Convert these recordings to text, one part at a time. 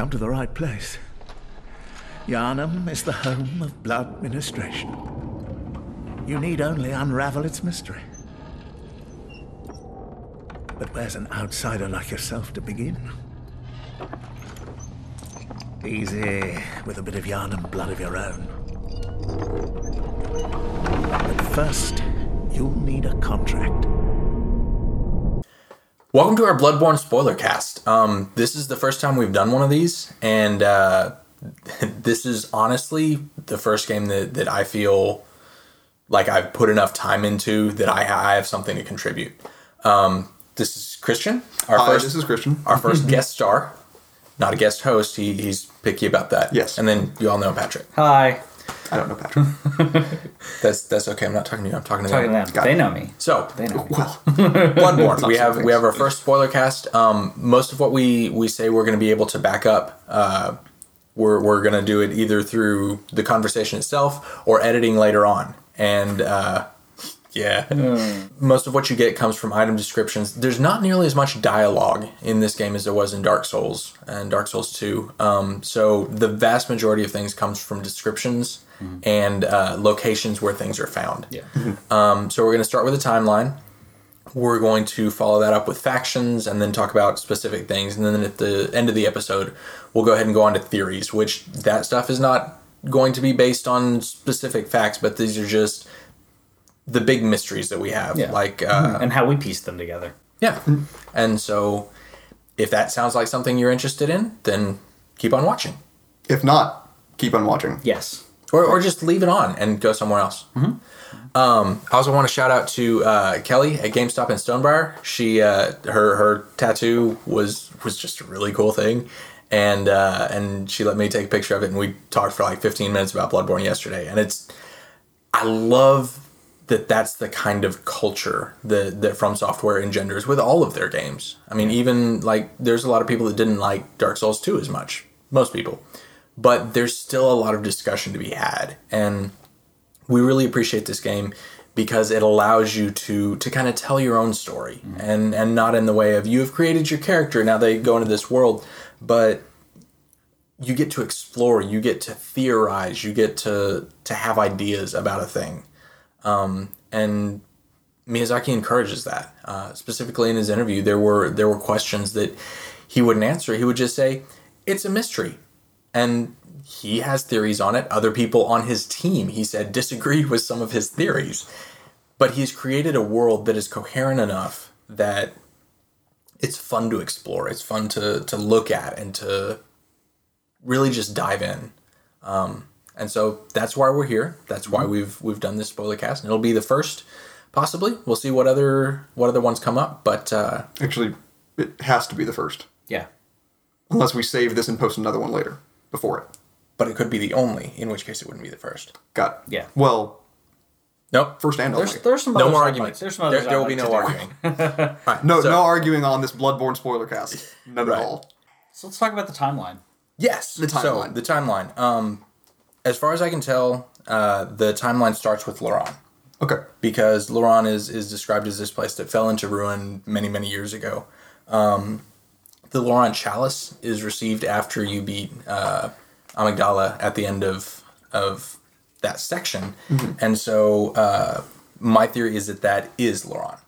come to the right place. Yharnam is the home of blood ministration. You need only unravel its mystery. But where's an outsider like yourself to begin? Easy, with a bit of yarn and blood of your own. But first, you'll need a contract. Welcome to our Bloodborne spoiler cast. Um, this is the first time we've done one of these, and uh, this is honestly the first game that, that I feel like I've put enough time into that I, I have something to contribute. Um, this is Christian. Our Hi, first, this is Christian. our first guest star, not a guest host. He, he's picky about that. Yes. And then you all know Patrick. Hi. I don't know Patrick. That's that's okay. I'm not talking to you. I'm talking to Talking them. to them. They it. know me. So They know me. well, Bloodborne. we have we have our first spoiler cast. Um, most of what we we say we're going to be able to back up. Uh, we're we're going to do it either through the conversation itself or editing later on. And uh, yeah, most of what you get comes from item descriptions. There's not nearly as much dialogue in this game as there was in Dark Souls and Dark Souls Two. Um, so the vast majority of things comes from descriptions and uh, locations where things are found. Yeah. Um, so we're going to start with a timeline. We're going to follow that up with factions and then talk about specific things. And then at the end of the episode, we'll go ahead and go on to theories, which that stuff is not going to be based on specific facts, but these are just the big mysteries that we have. Yeah. Like, uh, and how we piece them together. yeah. And so if that sounds like something you're interested in, then keep on watching. if not, keep on watching. Yes. or, or just leave it on and go somewhere else. Um, I also want to shout out to uh, Kelly at GameStop in Stonebriar. She uh, her her tattoo was was just a really cool thing, and uh, and she let me take a picture of it, and we talked for like 15 minutes about Bloodborne yesterday, and it's I love that that's the kind of culture that that From Software engenders with all of their games. I mean, even like there's a lot of people that didn't like Dark Souls 2 as much, most people, but there's still a lot of discussion to be had, and we really appreciate this game because it allows you to to kind of tell your own story mm-hmm. and and not in the way of you have created your character now they go into this world. But you get to explore you get to theorize you get to to have ideas about a thing um, and Miyazaki encourages that. Uh, specifically in his interview, there were there were questions that he wouldn't answer. He would just say, "It's a mystery," and he has theories on it. Other people on his team, he said, disagreed with some of his theories, but he's created a world that is coherent enough that it's fun to explore. It's fun to to look at and to really just dive in. Um, and so that's why we're here. That's why we've we've done this spoiler cast, and it'll be the first, possibly. We'll see what other what other ones come up, but uh, Actually, it has to be the first, Yeah. unless we save this and post another one later before it. but it could be the only. In which case, it wouldn't be the first. Got it. Yeah. Well, Nope. first and only. There's there's some No more I'd like- There's some There, there I'd will be no arguing. All right, no, so- no arguing on this Bloodborne spoiler cast. None Right. at all. So let's talk about the timeline. Yes. The So timeline. the timeline. Um, as far as I can tell, uh, the timeline starts with Loran Okay. because Loran is is described as this place that fell into ruin many many years ago. Um, the Loran Chalice is received after you beat uh, Amygdala at the end of of that section, and so uh, my theory is that that is Loran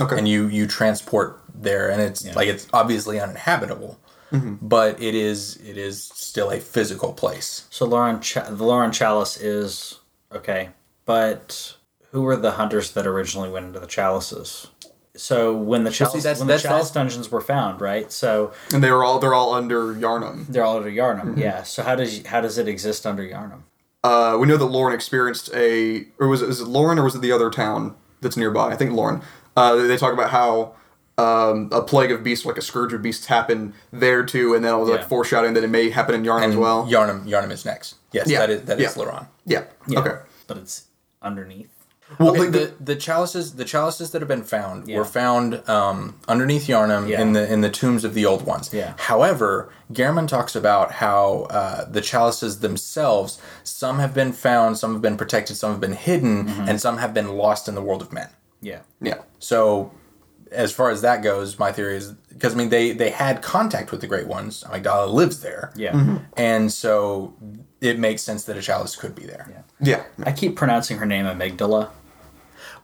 Okay. and you you transport there and it's like it's obviously uninhabitable but it is it is still a physical place So Loran, Ch- the Loran Chalice is okay, but who were the hunters that originally went into the chalices? So when the chalice, that's- when that's- the chalice that's- dungeons were found, right? So and they were all they're all under Yharnam. they're all under Yharnam. Mm-hmm. Yeah. So how does how does it exist under Yharnam? Uh, we know that Loran experienced a, or was it, is it Loran or was it the other town that's nearby? I think Loran. Uh, they talk about how um, a plague of beasts, like a scourge of beasts, happened there too, and then it was like Yeah. foreshadowing that it may happen in Yharnam and as well. Yharnam Yharnam is next yes Yeah. that is that is Yeah. Loran yeah. Yeah, Okay. But it's underneath. Well, okay, like the, the chalices the chalices that have been found Yeah. were found um, underneath Yharnam Yeah. in the in the tombs of the old ones. Yeah. However, Gehrman talks about how uh, the chalices themselves, some have been found, some have been protected, some have been hidden, Mm-hmm. and some have been lost in the world of men. Yeah. yeah. So as far as that goes, my theory is because I mean they they had contact with the Great Ones. Amygdala lives there, Yeah. Mm-hmm. and so it makes sense that a chalice could be there. Yeah. Yeah. I keep pronouncing her name Amygdala.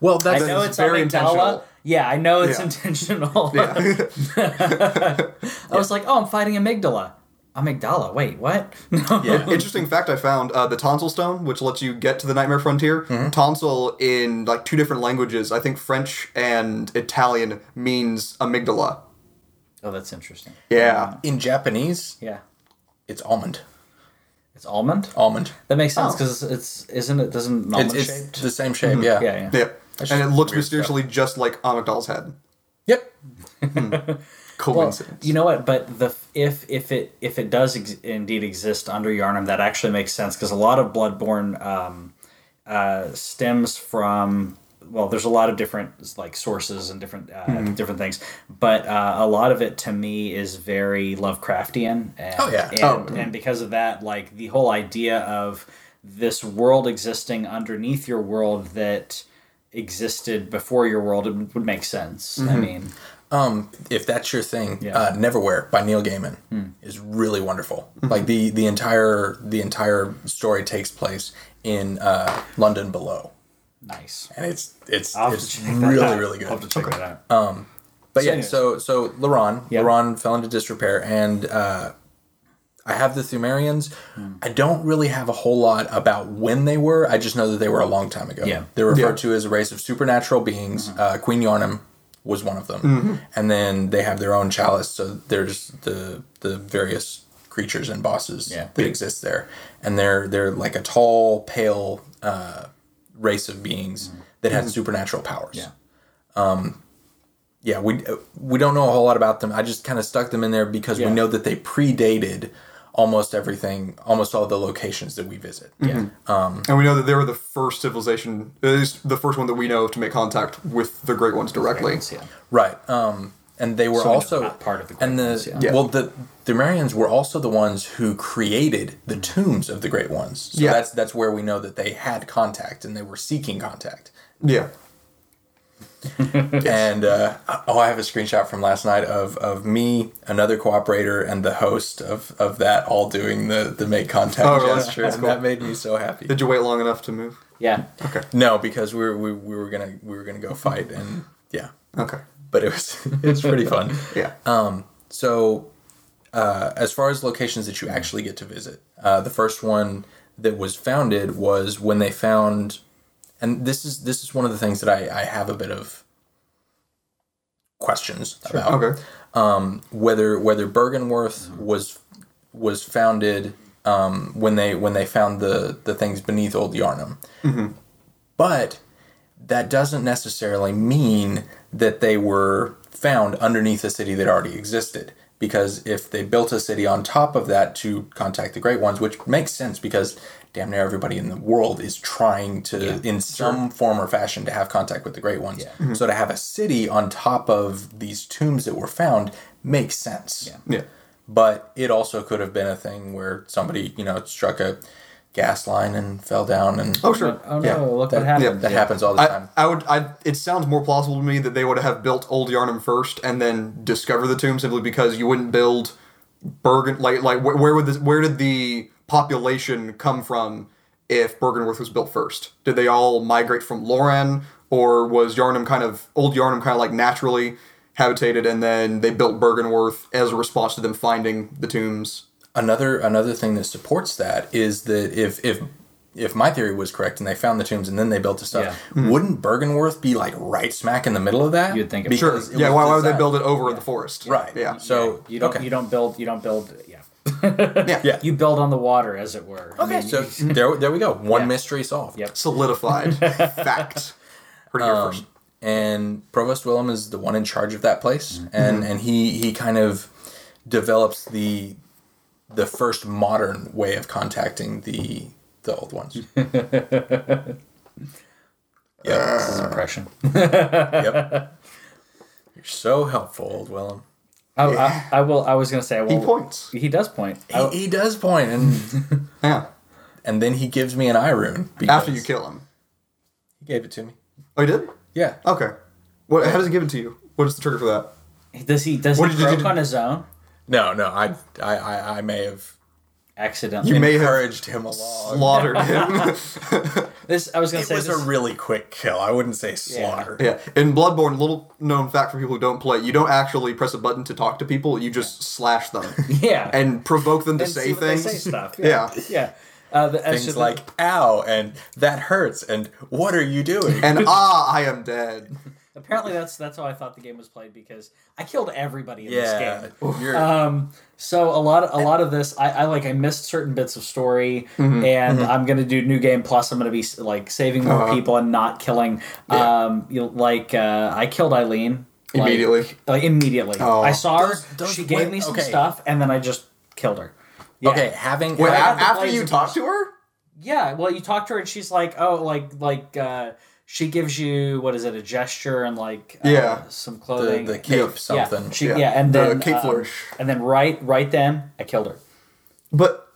Well, I that's know it's very Amygdala. intentional. Yeah, I know it's Yeah. intentional. Yeah. I was like, oh, I'm fighting Amygdala. Amygdala. Wait, what? No. yeah. Interesting fact I found uh, the tonsil stone, which lets you get to the Nightmare Frontier. Mm-hmm. Tonsil in like two different languages, I think French and Italian, means amygdala. Oh, that's interesting. Yeah. in Japanese, Yeah. it's almond. It's almond. Almond. That makes sense Oh. because it's isn't it doesn't It's, almond it's shaped. the same shape. Yeah. Yeah, yeah. Yeah. And it looks weird mysteriously just like Amygdala's head. Yep. Well, Coincidence. you know what? But the if if it if it does ex- indeed exist under Yharnam, that actually makes sense because a lot of Bloodborne um, uh, stems from well, there's a lot of different like sources and different uh, Mm-hmm. different things, but uh, a lot of it to me is very Lovecraftian. And, Oh, yeah. and, Oh. and because of that, like the whole idea of this world existing underneath your world that existed before your world it would would make sense. Mm-hmm. I mean, Um, if that's your thing, Yeah. uh, Neverwhere by Neil Gaiman is really wonderful. Like the the entire the entire story takes place in uh, London below, nice. and it's it's I'll have to it's check that really out. really I'll have good. to check that out. But So yeah, anyways. so so Loran, Yeah. Loran fell into disrepair, and uh, I have the Pthumerians. Hmm. I don't really have a whole lot about when they were. I just know that they were a long time ago. Yeah. they're referred Yeah. to as a race of supernatural beings. Mm-hmm. Uh, Queen Yharnam was one of them, and then they have their own chalice. So there's the the various creatures and bosses Yeah. that exist there, and they're they're like a tall, pale uh, race of beings that had supernatural powers Mm-hmm. Yeah. yeah, we uh, we don't know a whole lot about them. I just kind of stuck them in there because Yeah. we know that they predated almost everything, almost all the locations that we visit. Yeah. And we know that they were the first civilization, at least the first one that we know of to make contact with the Great Ones directly. Yeah. Right. Um, and they were So also not part of the and the Ones, yeah. Yeah. well the the Marians were also the ones who created the tombs of the Great Ones. So Yeah. that's that's where we know that they had contact and they were seeking contact. Yeah. And uh, oh, I have a screenshot from last night of, of me, another cooperator, and the host of, of that all doing the, the make contact Oh, really? gesture, That's and cool. that made me so happy. Did you wait long enough to move? Yeah. Okay. No, because we were we, we were gonna we were gonna go fight, and yeah, Okay. but it was it was pretty fun. Yeah. Um. So, uh, as far as locations that you actually get to visit, uh, the first one that was founded was when they found, and this is this is one of the things that I, I have a bit of questions about okay. whether whether Byrgenwerth was was founded um, when they when they found the the things beneath Old Yharnam, but that doesn't necessarily mean that they were found underneath a city that already existed. Because if they built a city on top of that to contact the Great Ones, which makes sense because damn near everybody in the world is trying to, in some form or fashion, to have contact with the Great Ones. Mm-hmm. So to have a city on top of these tombs that were found makes sense. Yeah. Yeah. But it also could have been a thing where somebody, you know, struck a gas line and fell down and Oh, sure. Oh no! Yeah, look that, what happened. that happens all the I, time. I would I it sounds more plausible to me that they would have built Old Yharnam first and then discover the tomb simply because you wouldn't build Bergen like like where, where would this where did the population come from if Byrgenwerth was built first? Did they all migrate from Loran or was Yharnam kind of Old Yharnam kind of like naturally habitated and then they built Byrgenwerth as a response to them finding the tombs? another another thing that supports that is that if if if my theory was correct and they found the tombs and then they built the stuff, hmm. wouldn't Byrgenwerth be like right smack in the middle of that? You'd think it Sure. Because it Yeah, why, why would they build it over the forest? Right. Yeah. So you don't okay. you don't build you don't build yeah. Yeah. Yeah. You build on the water, as it were. I Okay, mean, so there, there we go. One Yeah. mystery solved. Yep. Solidified. Fact. Heard it Um, first. and Provost Willem is the one in charge of that place, and and he he kind of develops the the first modern way of contacting the the old ones. yep, This is impression. yep. You're so helpful, old Willem. I, I, I will. I was gonna say. I He points. He does point. He, he does point, and Yeah. and then he gives me an eye rune After you kill him. He gave it to me. Oh, he did? Yeah. Okay. What? How does he give it to you? What is the trigger for that? Does he does What he did you croak on his own? No, no, I, I, I, I may have Accidentally. You may have encouraged him along. slaughtered him. this I was gonna It say was this, a really quick kill. I wouldn't say slaughter. yeah. In Bloodborne, little known fact for people who don't play, you don't actually press a button to talk to people. You just slash them yeah and provoke them to And say see what they things. say stuff. Yeah. yeah. Uh, the, Things actually, like "ow" and "that hurts" and "what are you doing?" And ah, I am dead. Apparently that's that's how I thought the game was played because I killed everybody in this game. you're, Um, so a lot of a lot of this, I, I like I missed certain bits of story, Mm-hmm. and I'm gonna do new game plus. I'm gonna be like saving more Uh-huh. people and not killing. Yeah. Um, you know, like uh, I killed Eileen like- Immediately. Like, immediately. Oh. I saw her. Those- those she gave went- me some okay. stuff, and then I just killed her. Yeah. okay. Having Wait, I a- after you of talk to her? Yeah, well, you talk to her and she's like, oh, like like uh, she gives you what is it, a gesture and like uh, Yeah. some clothing. the cape Yeah. something. Yeah, she, Yeah. yeah. and The then cape um, flourish. and then right right then I killed her. But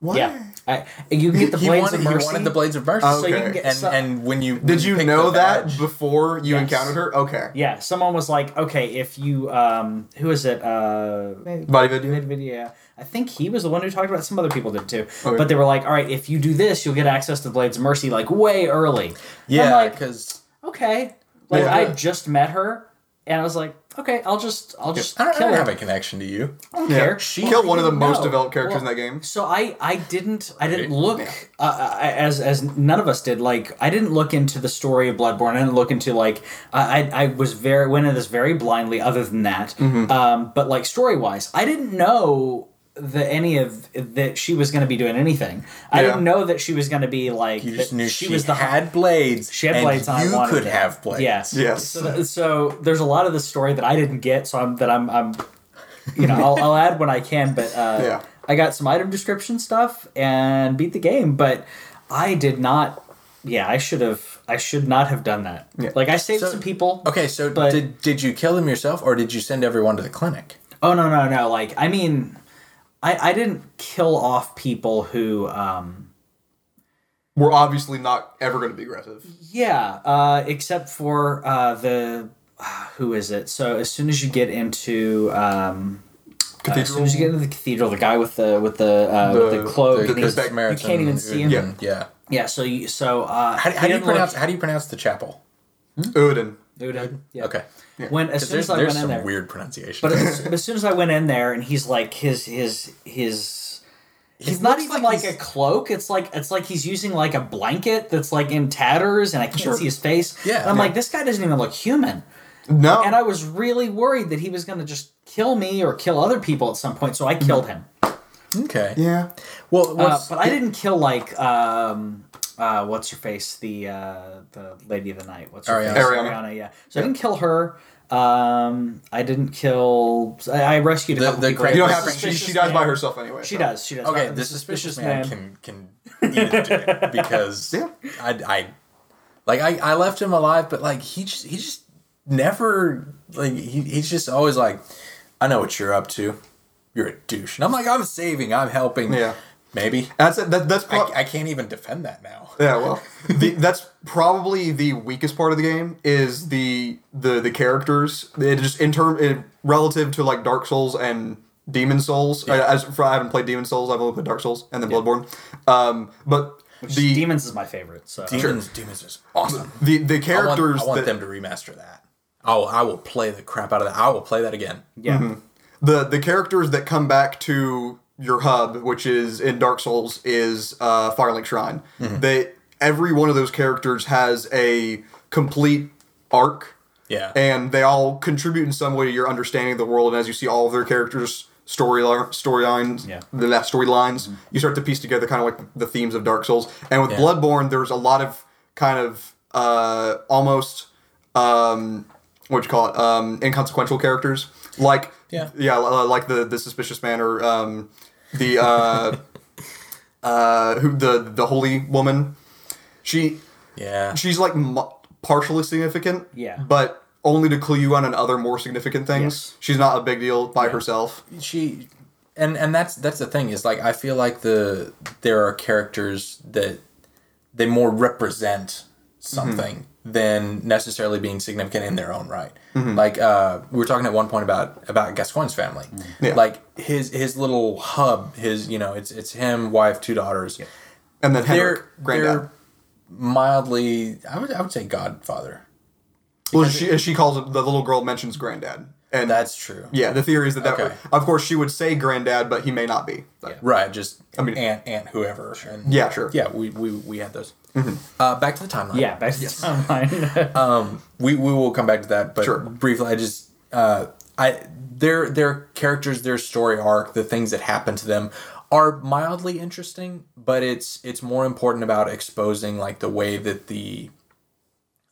why? Yeah, I, you can get the he blades wanted, of mercy. he wanted the blades of mercy. Oh, so you okay. can get and so- and when you Did you pick know that badge- before you Yes. encountered her? Okay. yeah, someone was like, okay, if you um, who is it? Uh, VaatiVidya? video. I think he was the one who talked about. it. Some other people did too. Okay. But they were like, all right, if you do this, you'll get access to blades of mercy like way early. I'm Yeah, like, because okay. Like Yeah. I just met her, and I was like, okay, I'll just, I'll just I don't, I don't her. have a connection to you. I don't Yeah. care. She Well, killed one of the most know. developed characters Well, in that game. So I, I didn't, I didn't Right. look uh, as as none of us did. Like I didn't look into the story of Bloodborne. I didn't look into like I, I, I was very went into this very blindly. Other than that, Mm-hmm. um, but like story wise, I didn't know that any of that she was going to be doing anything. I didn't know that she was going to be like You just knew she, she, was the had blades. she had and blades I You could them. have blades. Yes. Yes. So, so there's a lot of the story that I didn't get, so I'm that I'm I'm you know I'll, I'll add when I can, but uh, Yeah. I got some item description stuff and beat the game, but I did not. Yeah, I should have. I should not have done that. Yeah. Like I saved So- some people. Okay, so But- did did you kill them yourself, or did you send everyone to the clinic? Oh no no no! Like I mean, I I didn't kill off people who. um We're obviously not ever going to be aggressive. Yeah, uh, except for uh, the who is it? So as soon as you get into um, uh, as soon as you get into the cathedral, the guy with the with the uh, with The- the cloak, The and Good he's- Samaritan. you can't even see him. Udin, Yeah. Yeah, so you, so uh, How, how do you didn't look- pronounce How do you pronounce the chapel? Odin. Udin, Yeah. Okay. When as 'Cause soon there's as I there's went in some there, weird pronunciation. but as, as soon as I went in there, and he's like his his his. He's He not even like like, a cloak. It's like it's like he's using like a blanket that's like in tatters, and I can't Sure. see his face. Yeah. and I'm Yeah. like, this guy doesn't even look human. No. And I was really worried that he was going to just kill me or kill other people at some point, so I killed him. okay. yeah. Well, Uh, but I didn't kill like um, uh, what's her face, the uh, the lady of the night. What's her Arianna. face? Arianna. yeah. So I didn't kill her. Um, I didn't kill. I, I rescued a The- couple the people. You don't have to. She, she dies by herself anyway. She so. does. She does. okay. Uh, The suspicious man, can can eat it because Yeah. I I like I, I left him alive, but like he just he just never like he, he's just always like I know what you're up to. You're a douche, and I'm like I'm saving, I'm helping. Yeah. Maybe. That's. That, that's I, pro- I can't even defend that now. Yeah, well, the, that's probably the weakest part of the game is the the the characters. It just in term it, relative to like Dark Souls and Demon Souls. I, as for I haven't played Demon Souls, I've only played Dark Souls and then Bloodborne. Um, but the Demons is my favorite. So Demons, Demons is awesome. the the I want, characters I want that, them to remaster that. Oh, I will play the crap out of that. I will play that again. yeah. Mm-hmm. the the characters that come back to your hub, which is in Dark Souls, is uh, Firelink Shrine. That every one of those characters has a complete arc. Yeah. and they all contribute in some way to your understanding of the world. And as you see all of their characters' story storylines, Yeah. the storylines, you start to piece together kind of like the themes of Dark Souls. And with Yeah. Bloodborne, there's a lot of kind of uh, almost um, what you call it, um, inconsequential characters, like Yeah. yeah, li- like the the suspicious man or um, the uh, uh, who the the holy woman. She Yeah. she's like mu partially significant. Yeah. But only to clue you on on other more significant things. Yes. She's not a big deal by herself. she and and that's that's the thing is like I feel like the there are characters that they more represent something than necessarily being significant in their own right. Like uh, we were talking at one point about about Gascoigne's family. Yeah. Like his his little hub, his you know, it's it's him, wife, two daughters. And then Henrik, They're granddad. they're mildly, I would I would say godfather. well, she, she calls it, the little girl mentions granddad. And That's true. yeah, the theory is that that Okay. would, of course, she would say granddad, but he may not be. But- Right, just I mean- mean aunt aunt whoever. And Yeah, sure. Yeah, we we, we had those. Uh, back to the timeline. Yeah, back to the timeline. we we will come back to that, but Sure. briefly, I just uh, I their their characters, their story arc, the things that happen to them are mildly interesting, but it's it's more important about exposing like the way that the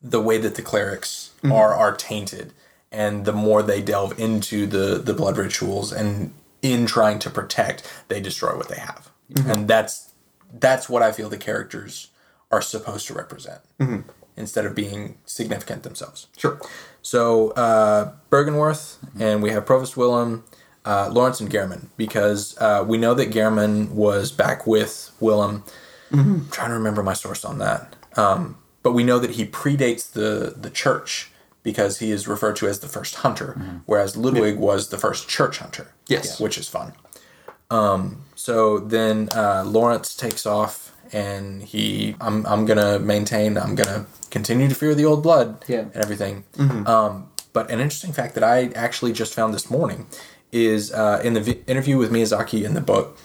the way that the clerics are are tainted, and the more they delve into the the blood rituals and in trying to protect, they destroy what they have, and that's that's what I feel the characters are supposed to represent instead of being significant themselves. Sure. So uh, Byrgenwerth, and we have Provost Willem, uh, Lawrence, and Gehrman, because uh, we know that Gehrman was back with Willem. I'm trying to remember my source on that, um, but we know that he predates the the church because he is referred to as the first hunter, whereas Ludwig was the first church hunter. Yes. which is fun. Um, so then uh, Lawrence takes off, and he, I'm, I'm gonna maintain, I'm gonna continue to fear the old blood, Yeah. and everything. Um, but an interesting fact that I actually just found this morning is uh, in the vi- interview with Miyazaki in the book,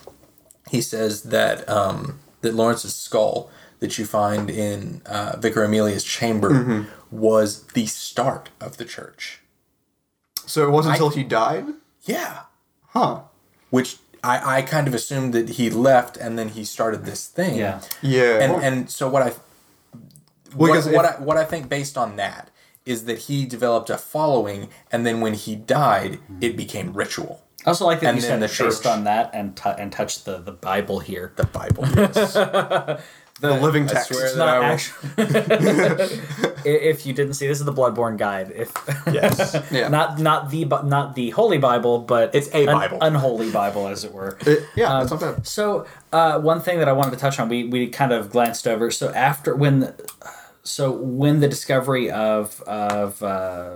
he says that um, that Lawrence's skull that you find in uh, Vicar Amelia's chamber was the start of the church. So it wasn't until he died? Yeah, Huh. which I, I kind of assumed that he left and then he started this thing. yeah. Yeah. And and so what I Well, what, because what if- I what I think based on that is that he developed a following and then when he died it became ritual. I also like that And you then said the based church. on that and t- and touch the, the Bible here. The Bible. the living I text. swear It's that not I will- actually. if you didn't see, this is the Bloodborne guide. If yes. Yeah. not not the Bi- not the Holy Bible, but It's a an Bible. unholy Bible, as it were. It- yeah, Um, that's not bad. So uh, one thing that I wanted to touch on, we we kind of glanced over. So after when, the, so when the discovery of of uh,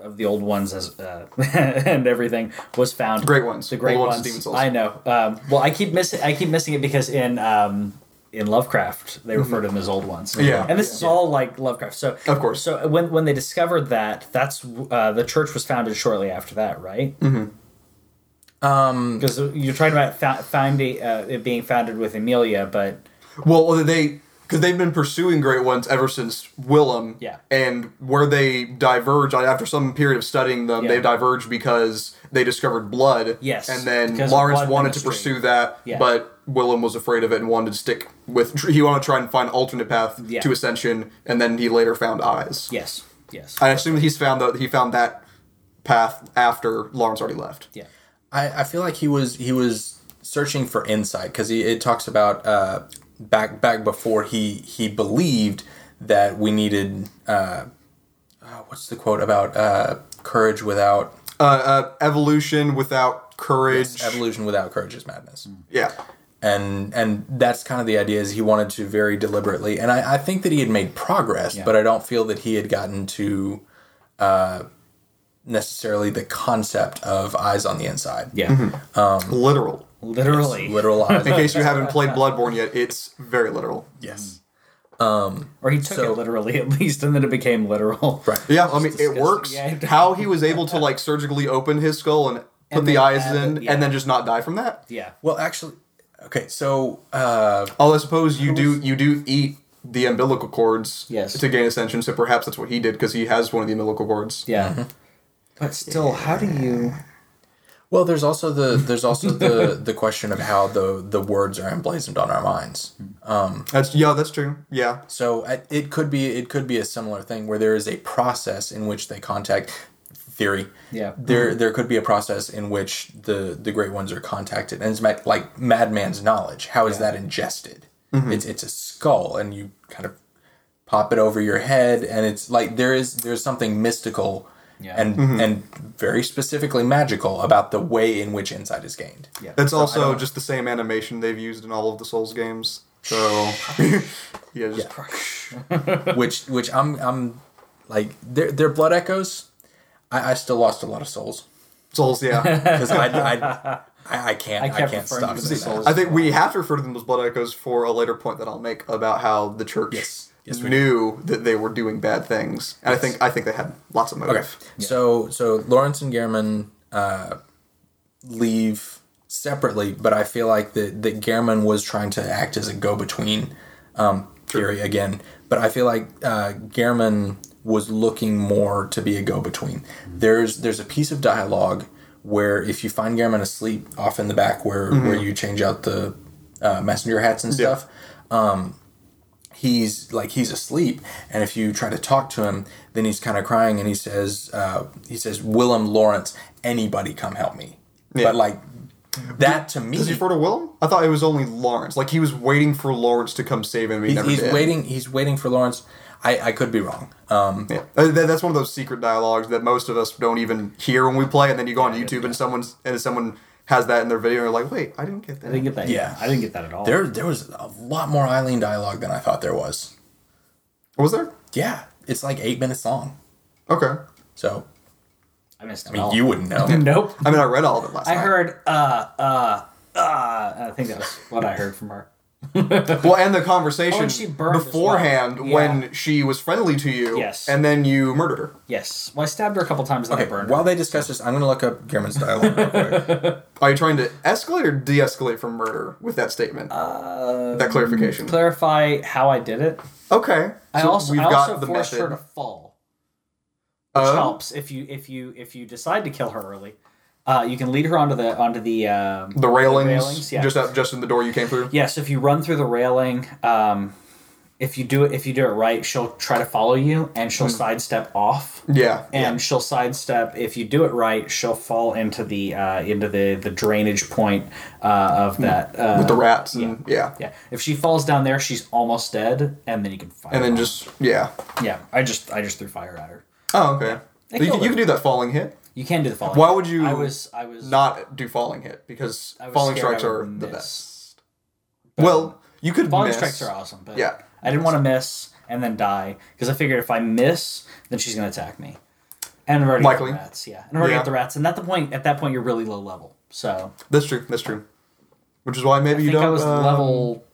of the old ones as uh, and everything was found, Great ones. the great Old ones. ones, I know. Um, well, I keep missing I keep missing it because in. Um, in Lovecraft, they refer to them as old ones. Mm-hmm. Yeah. and this is all like Lovecraft. So, Of course. So when when they discovered that, that's uh, the church was founded shortly after that, right? Mm-hmm. Um, because you're talking about fa- founding uh, it being founded with Amelia, but Well, they because they've been pursuing great ones ever since Willem. Yeah. And where they diverge after some period of studying them, Yeah. they diverged because they discovered blood. Yes, And then Lawrence blood wanted to pursue that, Yeah. but Willem was afraid of it and wanted to stick with. He wanted to try and find alternate path Yeah. to ascension, and then he later found eyes. yes, yes, I assume that he's found that he found that path after Lawrence already left. yeah, I, I feel like he was he was searching for insight because he it talks about uh, back back before he he believed that we needed uh, uh, what's the quote about uh, courage without Uh, uh, evolution without courage. evolution without courage is madness yeah. and and that's kind of the idea is he wanted to very deliberately and I, I think that he had made progress Yeah. but I don't feel that he had gotten to uh, necessarily the concept of eyes on the inside yeah. Literal. Literally, literal eyes In case you haven't played Bloodborne yet, it's very literal. yes or he took So- it literally at least, and then it became literal. right Yeah, I mean, it works. Yeah, How he was able to like surgically open his skull and put And the eyes in, it, yeah. and then just not die from that. Yeah, Well, actually, okay. So, uh, Although I suppose you do you do eat the umbilical cords Yes. to gain ascension, so perhaps that's what he did because he has one of the umbilical cords. yeah. But still, how do you? Well, there's also the there's also the the question of how the the words are emblazoned on our minds. Um, that's yeah, that's true. Yeah, So it could be it could be a similar thing where there is a process in which they contact theory. Yeah. There mm-hmm. there could be a process in which the the great ones are contacted, and it's like madman's knowledge. How is that ingested? Mm-hmm. It's it's a skull, and you kind of pop it over your head, and it's like there is there's something mystical. Yeah. And mm-hmm. and very specifically magical about the way in which insight is gained. Yeah. that's I also just the same animation they've used in all of the Souls games. So yeah, just which which I'm I'm like their their blood echoes. I, I still lost a lot of souls Souls, yeah. because I, I I I can't I I, can't stop to them saying as that. souls. I think we have to refer to them as blood echoes for a later point that I'll make about how the church Yes. Yes, we knew that they were doing bad things, and I think I think they had lots of Okay, motive. so so Lawrence and Gehrman uh, leave separately, but I feel like that that Gehrman was trying to act as a go between um, theory again. But I feel like uh, Gehrman was looking more to be a go between. There's there's a piece of dialogue where if you find Gehrman asleep off in the back where where you change out the uh, messenger hats and Yeah. stuff. Um, he's like he's asleep and if you try to talk to him then he's kind of crying and he says uh, he says willem lawrence anybody come help me Yeah. but like that to me Does he refer to Willem? I thought it was only Lawrence. Like he was waiting for Lawrence to come save him. He he's, never he's did. waiting he's waiting for lawrence i i could be wrong um Yeah, Uh, that- that's one of those secret dialogues that most of us don't even hear when we play, and then you go on YouTube and someone's and someone has that in their video, and you're like, wait, I didn't get that. I didn't get that. Yeah. I didn't get that at all. there there was a lot more eileen dialogue than i thought there was Was there? yeah it's like eight minutes long Okay. so I missed it i mean all. you wouldn't know Nope. I mean, I read all of it last I night. heard uh uh uh. I think that was what I heard from her. Well, and the conversation Oh, and she beforehand well. Yeah. when she was friendly to you, Yes. and then you murdered her. Yes. Well, I stabbed her a couple times and okay I burned while her. they discuss this i'm gonna look up Gehrman's dialogue real quick. Are you trying to escalate or de-escalate from murder with that statement? Uh, that clarification. clarify how I did it. okay. I also we've I got also the forced method. her to fall, which helps if you if you if you decide to kill her early. Uh, you can lead her onto the onto the um, the railings, railings, yeah. just out, just in the door you came through. Yes, if you run through the railing, um, if you do it if you do it right, she'll try to follow you and she'll Hmm. sidestep off. Yeah. And she'll sidestep. If you do it right, she'll fall into the uh, into the the drainage point uh, of that uh, with the rats and yeah. Yeah, if she falls down there, she's almost dead, and then you can fire. And then just yeah. yeah, I just I just threw fire at her. Oh, okay. So you can do that falling hit. You can do the falling. Why would you I was I was Not do falling hit because falling strikes are would the miss. best. Well, you could falling miss. strikes are awesome, but Yeah. I didn't want to miss and then die because I figured if I miss, then she's gonna attack me. And I've already Likely. got the rats, yeah. And I've already Yeah. got the rats, and at the point at that point you're really low level. So That's true. That's true. Which is why maybe I you don't. I was um, level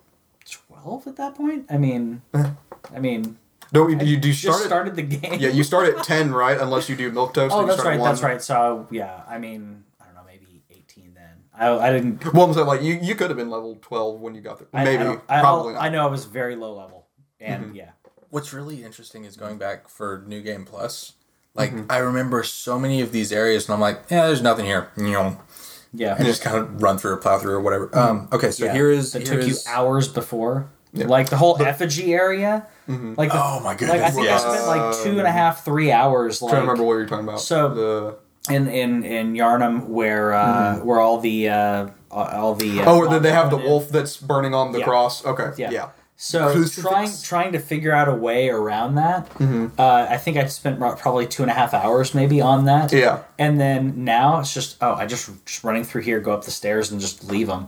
twelve at that point. I mean, I mean, Don't you, you do you just start at, started the game. Yeah, you start at ten, right? Unless you do Milquetoast. Oh, and you that's start right. That's right. So yeah, I mean, I don't know, maybe eighteen then. I, I didn't. Well, I'm saying like you, you could have been level twelve when you got there. I, Maybe, I, I, probably I'll- not. Mm-hmm. I know I was very low level, and yeah, what's really interesting is going back for New Game Plus. Like Mm-hmm. I remember so many of these areas, and I'm like, yeah, there's nothing here. You know, yeah. and just kind of run through or plow through or whatever. Um, okay, so Mm-hmm. Yeah. here is that here took you hours before. Like the whole effigy area. Like the, Oh my goodness! like I think yes. I spent like two and a half, three hours. Like trying to remember what you're talking about. So- the in in in Yharnam, where uh, where all the uh, all the uh, oh, they- they have the coming in. wolf that's burning on the Yeah. cross. Okay, Yeah. yeah. So Crucifix. trying trying to figure out a way around that. Uh, I think I spent probably two and a half hours maybe on that. Yeah. And then now it's just oh I just just running through here, go up the stairs and just leave them.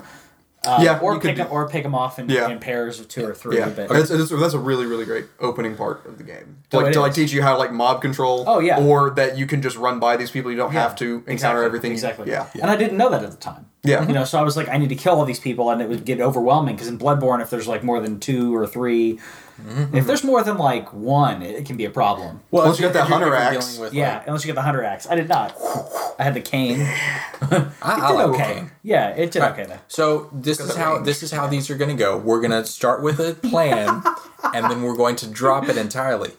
Uh, Yeah, or pick do- them or pick them off in, Yeah. in pairs of two or three. Yeah, But that's, that's, that's a really really great opening part of the game. To, Oh, like to like teach you how to like mob control. Oh, yeah. Or that you can just run by these people. You don't have to encounter Exactly, everything. exactly. Yeah. And I didn't know that at the time. Yeah. You know, so I was like, I need to kill all these people, and it would get overwhelming because in Bloodborne, if there's like more than two or 3 if there's more than like one, it, it can be a problem. well, Once if you got that hunter if you're axe, dealing with, Yeah, like- unless you get the hunter axe. I did not. I had the cane. I, I Did like okay. okay. Yeah, it did okay though. So this is how this is how these are going to go. We're going to start with a plan, and then we're going to drop it entirely.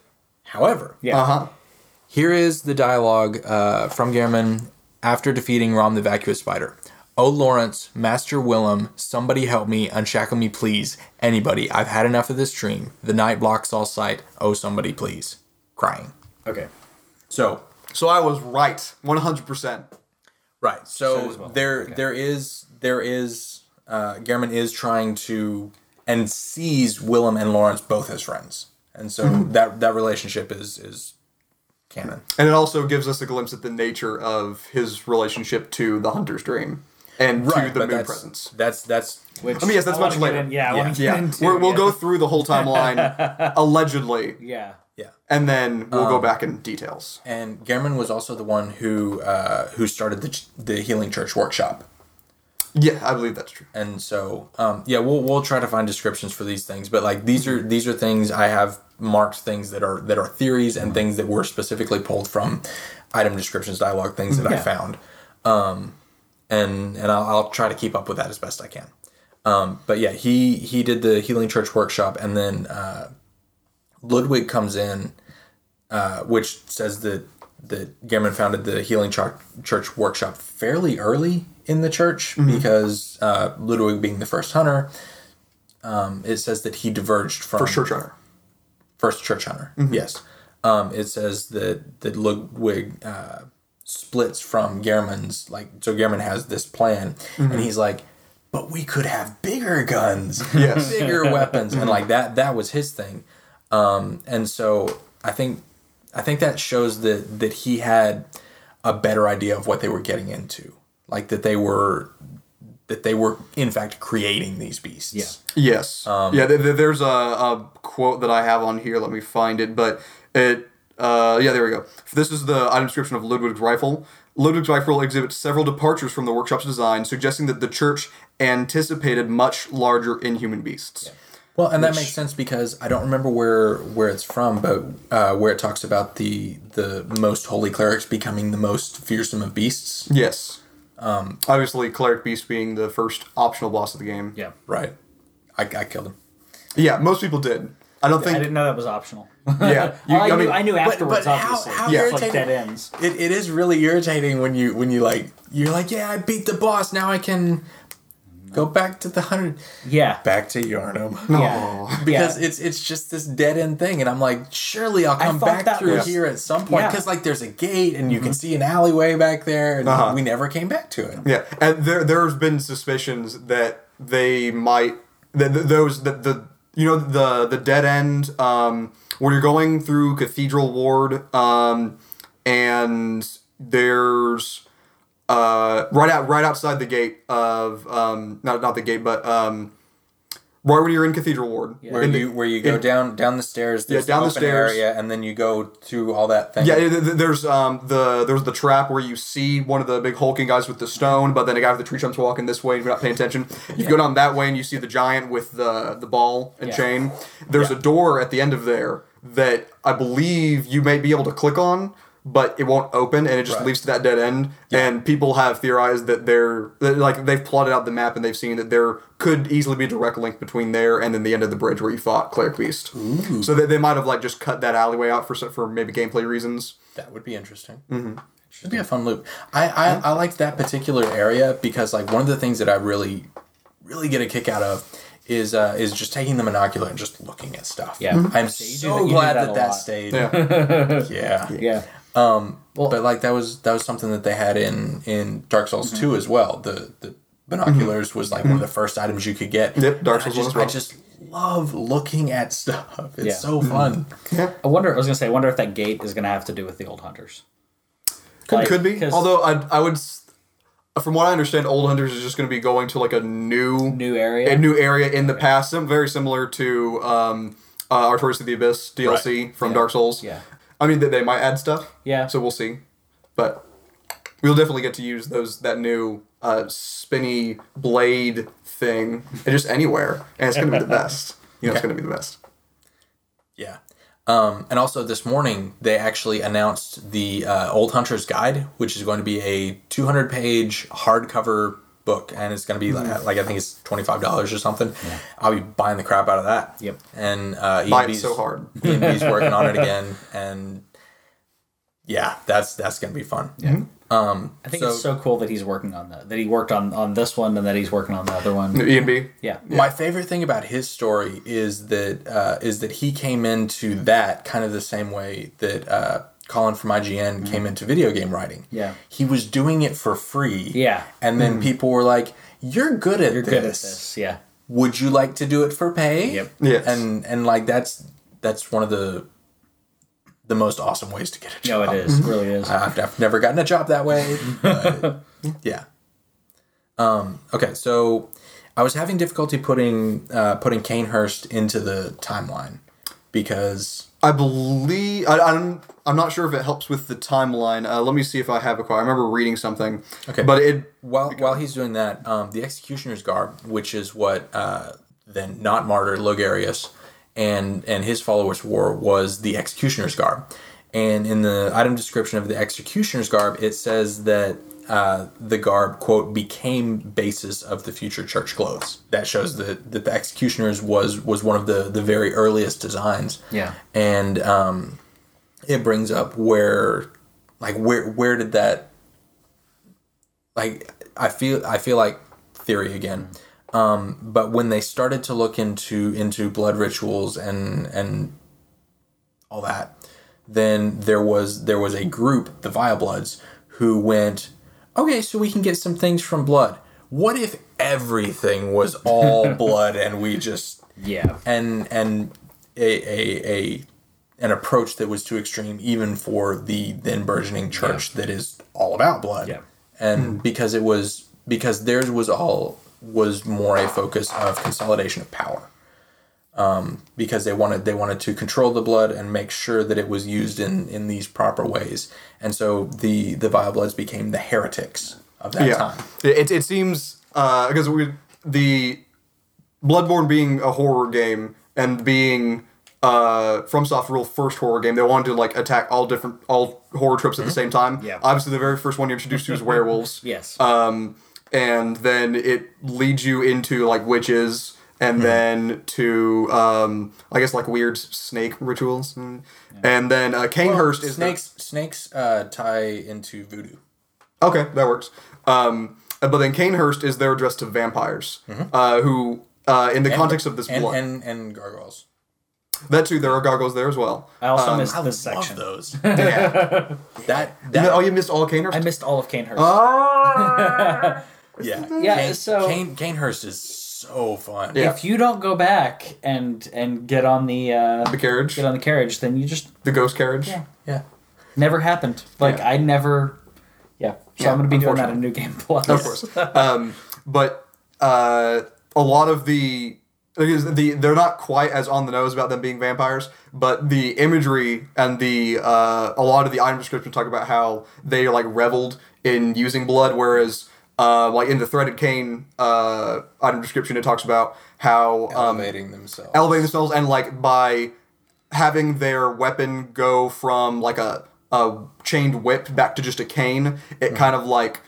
However, Yeah. Uh huh. Here is the dialogue uh, from Gehrman after defeating Rom the Vacuous Spider. Oh, Lawrence, Master Willem, somebody help me, unshackle me, please. Anybody, I've had enough of this dream. The night blocks all sight. Oh, somebody, please. Crying. Okay. So, So I was right, one hundred percent. right. So So as well. there, Okay. there is, there is, uh, Gehrman is trying to and sees Willem and Lawrence both as friends, and so that that relationship is is canon. And it also gives us a glimpse at the nature of his relationship to the hunter's dream. And right, to the moon that's, presence. That's that's Which I mean, yes, that's I wanna much later. in- yeah, Yeah. want to Yeah, into. We're, we'll yeah. go through the whole timeline allegedly, Yeah. yeah. and then we'll go back in details. And Gehrman was also the one who uh, who started the the Healing Church workshop. Yeah, I believe that's true. and so um, yeah we'll we'll try to find descriptions for these things but like these are these are things i have marked things that are that are theories and things that were specifically pulled from item descriptions dialogue things that i found um, and and I'll, I'll try to keep up with that as best i can um, but yeah he he did the healing church workshop and then uh, ludwig comes in uh, which says that that Gehrman founded the Healing Church, church workshop fairly early in the church because uh, Ludwig being the first hunter, um, it says that he diverged from For Church Hunter. first church hunter. Yes, um, it says that that Ludwig uh, splits from Gehrman's like so Gehrman has this plan and mm-hmm. he's like, but we could have bigger guns, Yes. bigger weapons, and mm-hmm. like that that was his thing. Um, and so I think I think that shows that that he had a better idea of what they were getting into, like that they were that they were in fact creating these beasts. Yeah. Yes. Um, yeah, th- th- there's a, a quote that I have on here. Let me find it. But it, uh, yeah, there we go. This is the item description of Ludwig's rifle. Ludwig's rifle exhibits several departures from the workshop's design, suggesting that the church anticipated much larger inhuman beasts. Well, and that makes sense because I don't remember where where it's from, but uh, where it talks about the the most holy clerics becoming the most fearsome of beasts. Yes. Um, Obviously, Cleric Beast being the first optional boss of the game. Yeah. Right. I, I killed him. Yeah, most people did. I don't think I didn't know that was optional. Yeah, you, I, I, knew, I knew afterwards, but how- obviously. how yeah, it's like dead ends. It, it is really irritating when you when you like you're like yeah I beat the boss now I can go back to the hundred Yeah. back to Yharnam Yeah. because Yeah. it's it's just this dead end thing and I'm like surely I'll come back through was- here at some point Yeah. because like there's a gate and you can see an alleyway back there and Uh-huh. we never came back to it. Yeah, and there there's been suspicions that they might that th- those that the you know the the dead end um when you're going through Cathedral Ward um and there's uh right out right outside the gate of um not not the gate but um right when you're in Cathedral Ward Where in the- you where you go in- down down the stairs, there's down the the stairs. area, and then you go through all that thing. Yeah, th- th- there's um the there's the trap where you see one of the big hulking guys with the stone, but then a guy with the tree trump's walking this way and you're not paying attention. You go down that way and you see the giant with the the ball and Yeah. chain. There's a door at the end of there that I believe you may be able to click on, but it won't open and it just Right. leads to that dead end. And people have theorized that there that, like they've plotted out the map and they've seen that there could easily be a direct link between there and then the end of the bridge where you fought Cleric Beast. So they, they might have like just cut that alleyway out for some- for maybe gameplay reasons. That would be interesting. Mm-hmm. Should be a fun loop. I, I I liked that particular area because like one of the things that I really really get a kick out of is uh, is just taking the monocular and just looking at stuff. Yeah. Mhm. I'm you do so that- you do glad that that that lot. stayed. Yeah. Yeah. Yeah. But like that was that was something that they had in in Dark Souls Mm-hmm. 2 as well. The the binoculars was like one of the first items you could get. Yep, Dark Souls I just, well. I just love looking at stuff. It's Yeah. so fun. Yeah. I wonder. I was gonna say. I wonder if that gate is gonna have to do with the old hunters. Could, Like, could be. 'cause- Although I, I would, from what I understand, Old Hunters is just going to be going to like a new New area. a new area in the past, sim- very similar to um, uh, Artorias of the Abyss DLC from Yeah. Dark Souls. Yeah. I mean, they, they might add stuff. Yeah. So we'll see, but we'll definitely get to use those that new uh, spinny blade thing and just anywhere, and it's going to be the best. You know, it's going to be the best. Yeah. Um, and also this morning they actually announced the uh, Old Hunter's Guide, which is going to be a 200 page hardcover book, and it's going to be like, like I think it's twenty five dollars or something. I'll be buying the crap out of that. Yep. And uh, Buy it so hard. ENB's working on it again, and yeah, that's that's going to be fun. Yeah. Um, I think so, it's so cool that he's working on that. That he worked on on this one and that he's working on the other one. E and B. Yeah. My favorite thing about his story is that uh, is that he came into that kind of the same way that uh, Colin from IGN came into video game writing. Mm-hmm. Yeah. he was doing it for free. Yeah. and then people were like, "You're good at You're this. good at this. Yeah. Would you like to do it for pay?" Yep. Yes. and and like that's that's one of the the most awesome ways to get a job. No, it is. It really is. I've, I've never gotten a job that way. But yeah. Okay, so I was having difficulty putting uh, putting Cainhurst into the timeline because I believe I, I'm. I'm not sure if it helps with the timeline. Uh, let me see if I have a quote. I remember reading something. Okay. But it. while while he's doing that, um, the executioner's garb, which is what uh, then not martyr Logarius and and his followers wore, was the executioner's garb. And in the item description of the executioner's garb, it says that uh, the garb quote became basis of the future church clothes. That shows that, that the executioner's was was one of the the very earliest designs. Yeah. and um, it brings up where like where where did that like I feel I feel like theory again. Um, but when they started to look into into blood rituals and and all that, then there was there was a group, the Vile Bloods, who went, okay, so we can get some things from blood. What if everything was all blood and we just Yeah. and and a, a a an approach that was too extreme even for the then burgeoning church that is all about blood Yeah. and hmm. because it was because theirs was all was more a focus of consolidation of power um, because they wanted they wanted to control the blood and make sure that it was used in in these proper ways and so the the vile bloods became the heretics of that Yeah. time It, it seems uh, because we the Bloodborne being a horror game and being uh, FromSoft real first horror game, they wanted to like attack all different all horror tropes at the same time. Yeah. Obviously, the very first one you're introduced to is werewolves. Yes. Um, and then it leads you into like witches, and then to um, I guess like weird snake rituals, Mm. and then uh, Cainhurst is the- snakes snakes uh, tie into voodoo Okay, that works. Um, uh, but then Cainhurst is there addressed to vampires, uh, who, uh, in the context of this and, blood, and and gargoyles that too, there are gargoyles there as well. I also um, missed I this section. love those Yeah. that that You know- oh, you missed all Cainhurst. I missed all of Cainhurst. Ah! Yeah. Yeah, Kane, so- Kane, Cainhurst is so fun. Yeah. If you don't go back and and get on the uh, the carriage, get on the carriage, then you just the ghost carriage. Yeah. Yeah. never happened. Like Yeah. I never. Yeah. So Yeah, I'm gonna be doing that in unfortunately. New Game Plus. of course. um, but uh, a lot of the because the they're not quite as on the nose about them being vampires, but the imagery and the uh, a lot of the item descriptions talk about how they like reveled in using blood, whereas uh, like in the threaded cane uh, item description, it talks about how um, Elevating themselves. elevating themselves and like by having their weapon go from like a a chained whip back to just a cane it kind of like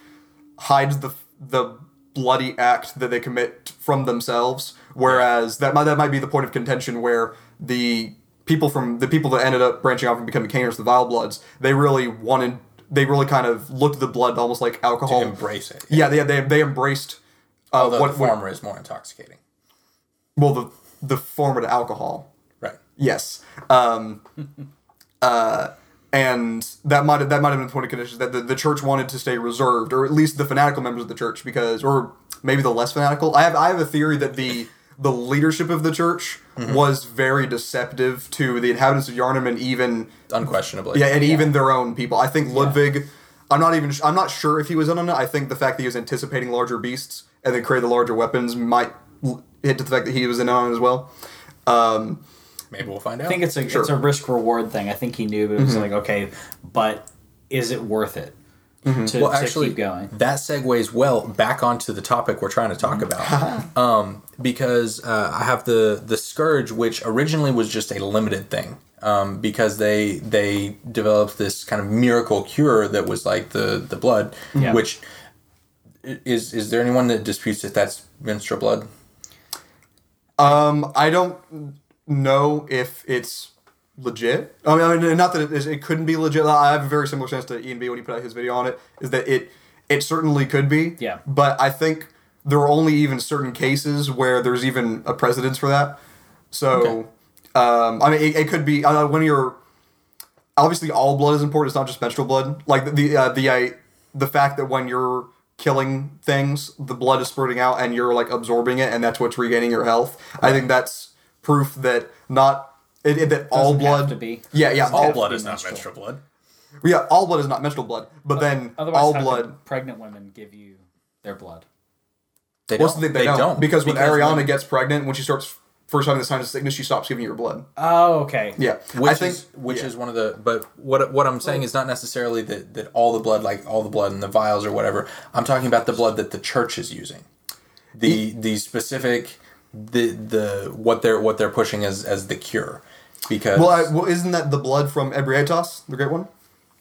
hides the the bloody act that they commit from themselves. Whereas that might that might be the point of contention where the people from the people that ended up branching off and becoming caners the vile bloods they really wanted they really kind of looked at the blood almost like alcohol Embrace it. yeah they, they, they embraced uh, Although what, the former is more intoxicating. well the the former to alcohol Right. Yes. Um, uh, and that might have, that might have been the point of conditions that the, the church wanted to stay reserved, or at least the fanatical members of the church, because, or maybe the less fanatical. I have I have a theory that the the leadership of the church was very deceptive to the inhabitants of Yharnam and even Unquestionably. yeah, and even their own people. I think Ludwig. I'm not even. I'm not sure if he was in on it. I think the fact that he was anticipating larger beasts and then created the larger weapons might l- hit to the fact that he was in on it as well. Um, Maybe we'll find out. I think it's a Sure. it's a risk reward thing. I think he knew, but it was like, okay, but is it worth it to, well, to actually, keep going? that segues well back onto the topic we're trying to talk about. um, because uh, I have the the scourge, which originally was just a limited thing. Um, because they they developed this kind of miracle cure that was like the the blood, Yeah. which is is there anyone that disputes that that's menstrual blood? Um, I don't know if it's legit. I mean, I mean not that it, is, it couldn't be legit. I have a very similar sense to Ian B when he put out his video on it. Is that it? It certainly could be. Yeah. But I think there are only even certain cases where there's even a precedence for that. So, um, I mean, it, it could be uh, when you're obviously all blood is important. It's not just menstrual blood. Like the the uh, the, uh, the fact that when you're killing things, the blood is spurting out and you're like absorbing it, and that's what's regaining your health. I think that's proof that not it, it- that all Doesn't blood have to be. Yeah, yeah, Doesn't all have Blood be is not menstrual. menstrual blood. yeah, all blood is not menstrual blood, but then Otherwise, all how blood. could pregnant women give you their blood. They Well, don't. they, they, They don't, because when Arianna when- gets pregnant, when she starts first having the signs of sickness, she stops giving you her blood. Oh, okay. Yeah, which I think is which yeah. is one of the but what what I'm saying oh. is not necessarily that that all the blood like all the blood in the vials or whatever. I'm talking about the blood that the church is using. The the specific the the what they're what they're pushing as as the cure because Well, I, well, isn't that the blood from Ebrietas, the great one?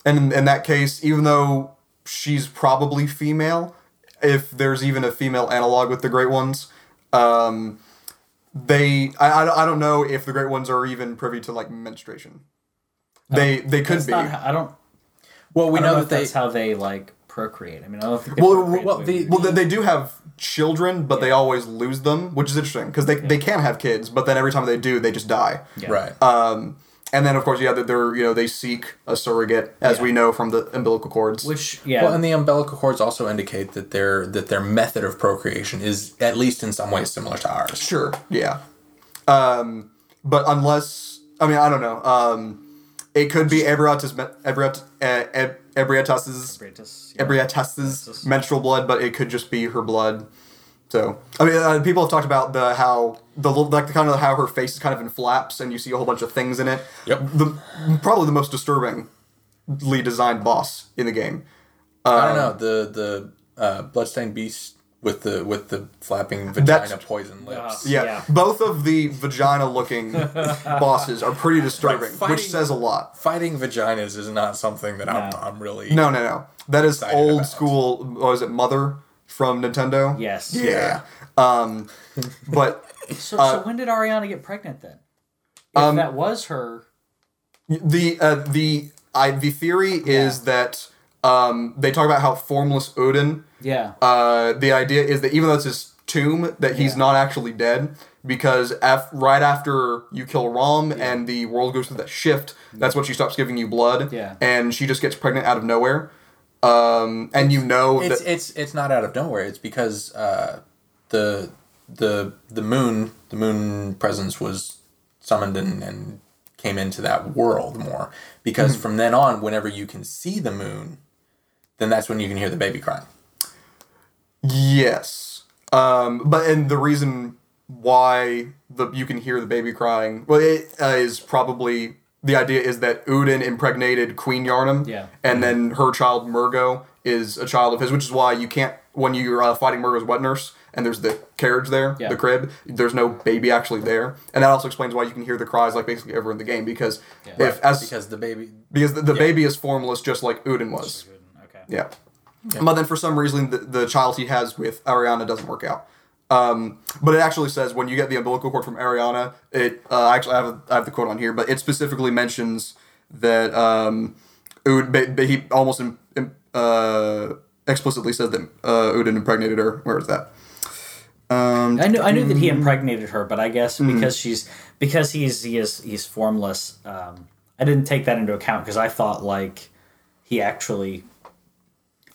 And in, in that case, even though she's probably female, if there's even a female analog with the great ones, um, they I, I, I don't know if the great ones are even privy to like menstruation. They they could That's be. not. I don't. well we I don't know know that if they that's how they like procreate. I mean, I don't think. They well, well, way the- well, they, they do have children, but they always lose them, which is interesting because they, they can have kids, but then every time they do, they just die. Yeah. right Um, and then of course, yeah, they're you know they seek a surrogate, as Yeah. we know from the umbilical cords. Which yeah. well and the umbilical cords also indicate that their that their method of procreation is at least in some ways similar to ours. Sure, yeah. Um, but unless I mean I don't know. Um, it could be Ebrietas Ebriet uh, Eb- Ebrietas's yeah. Ebrietas's menstrual blood, but it could just be her blood. So I mean, uh, people have talked about the how the like the kind of how her face is kind of in flaps, and you see a whole bunch of things in it. Yep. The probably the most disturbingly designed boss in the game. I Um, don't know the the uh, bloodstained beast with the with the flapping vagina That's- poison lips. Yeah, Yeah. both of the vagina-looking bosses are pretty disturbing, fighting- which says a lot. Fighting vaginas is not something that I'm No. I'm really No, no, no. That is Excited old about. school. What was it, Mother from Nintendo? Yes. Yeah. Um, but So, Uh, so when did Arianna get pregnant then? If Um, that was her. the uh, the I the theory is that um, they talk about how formless Oedon. Yeah. Uh, the idea is that even though it's his tomb, that he's Yeah. not actually dead because af- right after you kill Rom and the world goes through that shift, that's when she stops giving you blood. Yeah. And she just gets pregnant out of nowhere. Um, and you know it's that it's it's not out of nowhere. It's because uh, the the the moon the moon presence was summoned and, and came into that world more. Because from then on, whenever you can see the moon, then that's when you can hear the baby crying. Yes. Um, but and the reason why the you can hear the baby crying, well, it uh, is probably the idea is that Oedon impregnated Queen Yharnam, Yeah. and then her child Mergo is a child of his, which is why you can't when you're uh, fighting Mergo's wet nurse and there's the carriage there, Yeah. the crib. There's no baby actually there, and that also explains why you can hear the cries like basically ever in the game because if as because the baby because the, the baby is formless just like Oedon was. Okay. Yeah. But then for some reason, the, the child he has with Arianna doesn't work out. Um, but it actually says when you get the umbilical cord from Arianna, it uh, actually I have, a, I have the quote on here, but it specifically mentions that um, Ud, he almost im, im- uh, explicitly says that uh, Oedon impregnated her. Where is that? Um, I knew I knew that Mm. he impregnated her, but I guess because she's because he's he is he's formless. Um, I didn't take that into account because I thought like he actually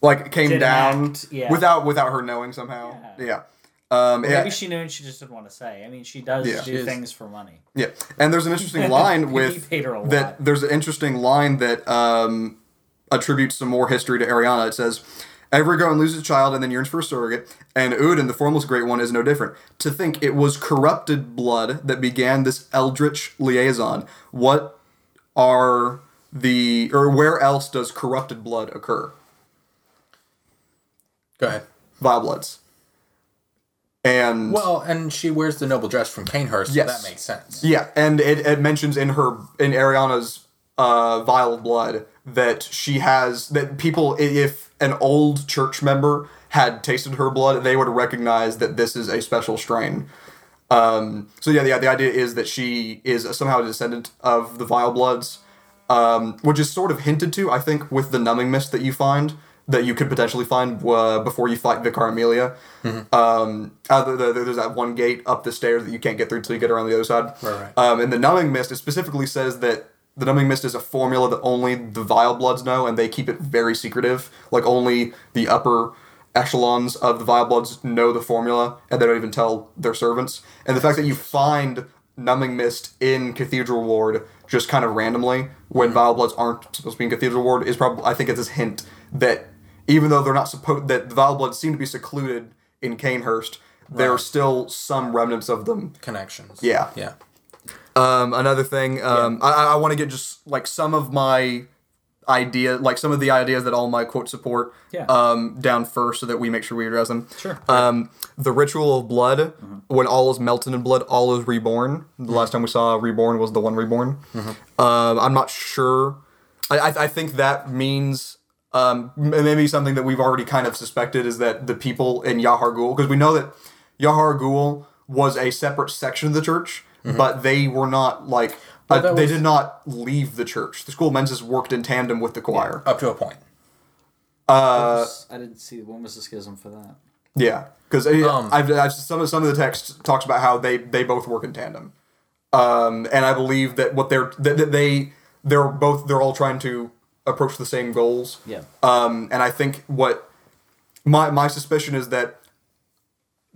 like came Didn't down act, yeah. without without her knowing somehow. Yeah. Yeah. Um, yeah. maybe she knew and she just didn't want to say. I mean, she does Yeah. do She things for money. Yeah, and there's an interesting line He with paid her a that. There's an interesting line that um, attributes some more history to Arianna. It says, Every girl loses a child and then yearns for a surrogate, and Oedon, the formless great one, is no different. To think it was corrupted blood that began this eldritch liaison. What are the or where else does corrupted blood occur? Go ahead. Vile bloods. And Well, and she wears the noble dress from Cainhurst, so that makes sense. Yeah, and it, it mentions in her in Arianna's uh, vial of blood that she has that people if an old church member had tasted her blood, they would recognize that this is a special strain. Um, so yeah, the, the idea is that she is somehow a descendant of the vile bloods, um, which is sort of hinted to, I think, with the numbing mist that you find that you could potentially find uh, before you fight Vicar Amelia. Um, uh, the, the, there's that one gate up the stairs that you can't get through until you get around the other side. Right, right. Um, and the numbing mist, it specifically says that the numbing mist is a formula that only the vile bloods know, and they keep it very secretive. Like only the upper echelons of the vile bloods know the formula, and they don't even tell their servants. And the fact that you find numbing mist in Cathedral Ward just kind of randomly when vile bloods aren't supposed to be in Cathedral Ward is probably I think it's this hint that even though they're not supposed that the vile bloods seem to be secluded in Cainhurst, there are still some remnants of them Connections. Yeah. Yeah. Um, another thing, um, I, I want to get just like some of my idea, like some of the ideas that all my quotes support, Yeah. um, down first, so that we make sure we address them. Sure. Um, the ritual of blood, when all is melted in blood, all is reborn. The last time we saw reborn was the one reborn. Um, I'm not sure. I, I, I think that means um, maybe something that we've already kind of suspected is that the people in Yahar'gul, because we know that Yahar'gul was a separate section of the church, but they were not like. uh, they was- did not leave the church. The school of Mensis worked in tandem with the choir. Up to a point. Uh, I didn't see when was the schism for that. Yeah, because Um, I've, I've some of some of the text talks about how they they both work in tandem, um, and I believe that what they're that, that they they're both they're all trying to approach the same goals. Yeah. Um, and I think what my my suspicion is that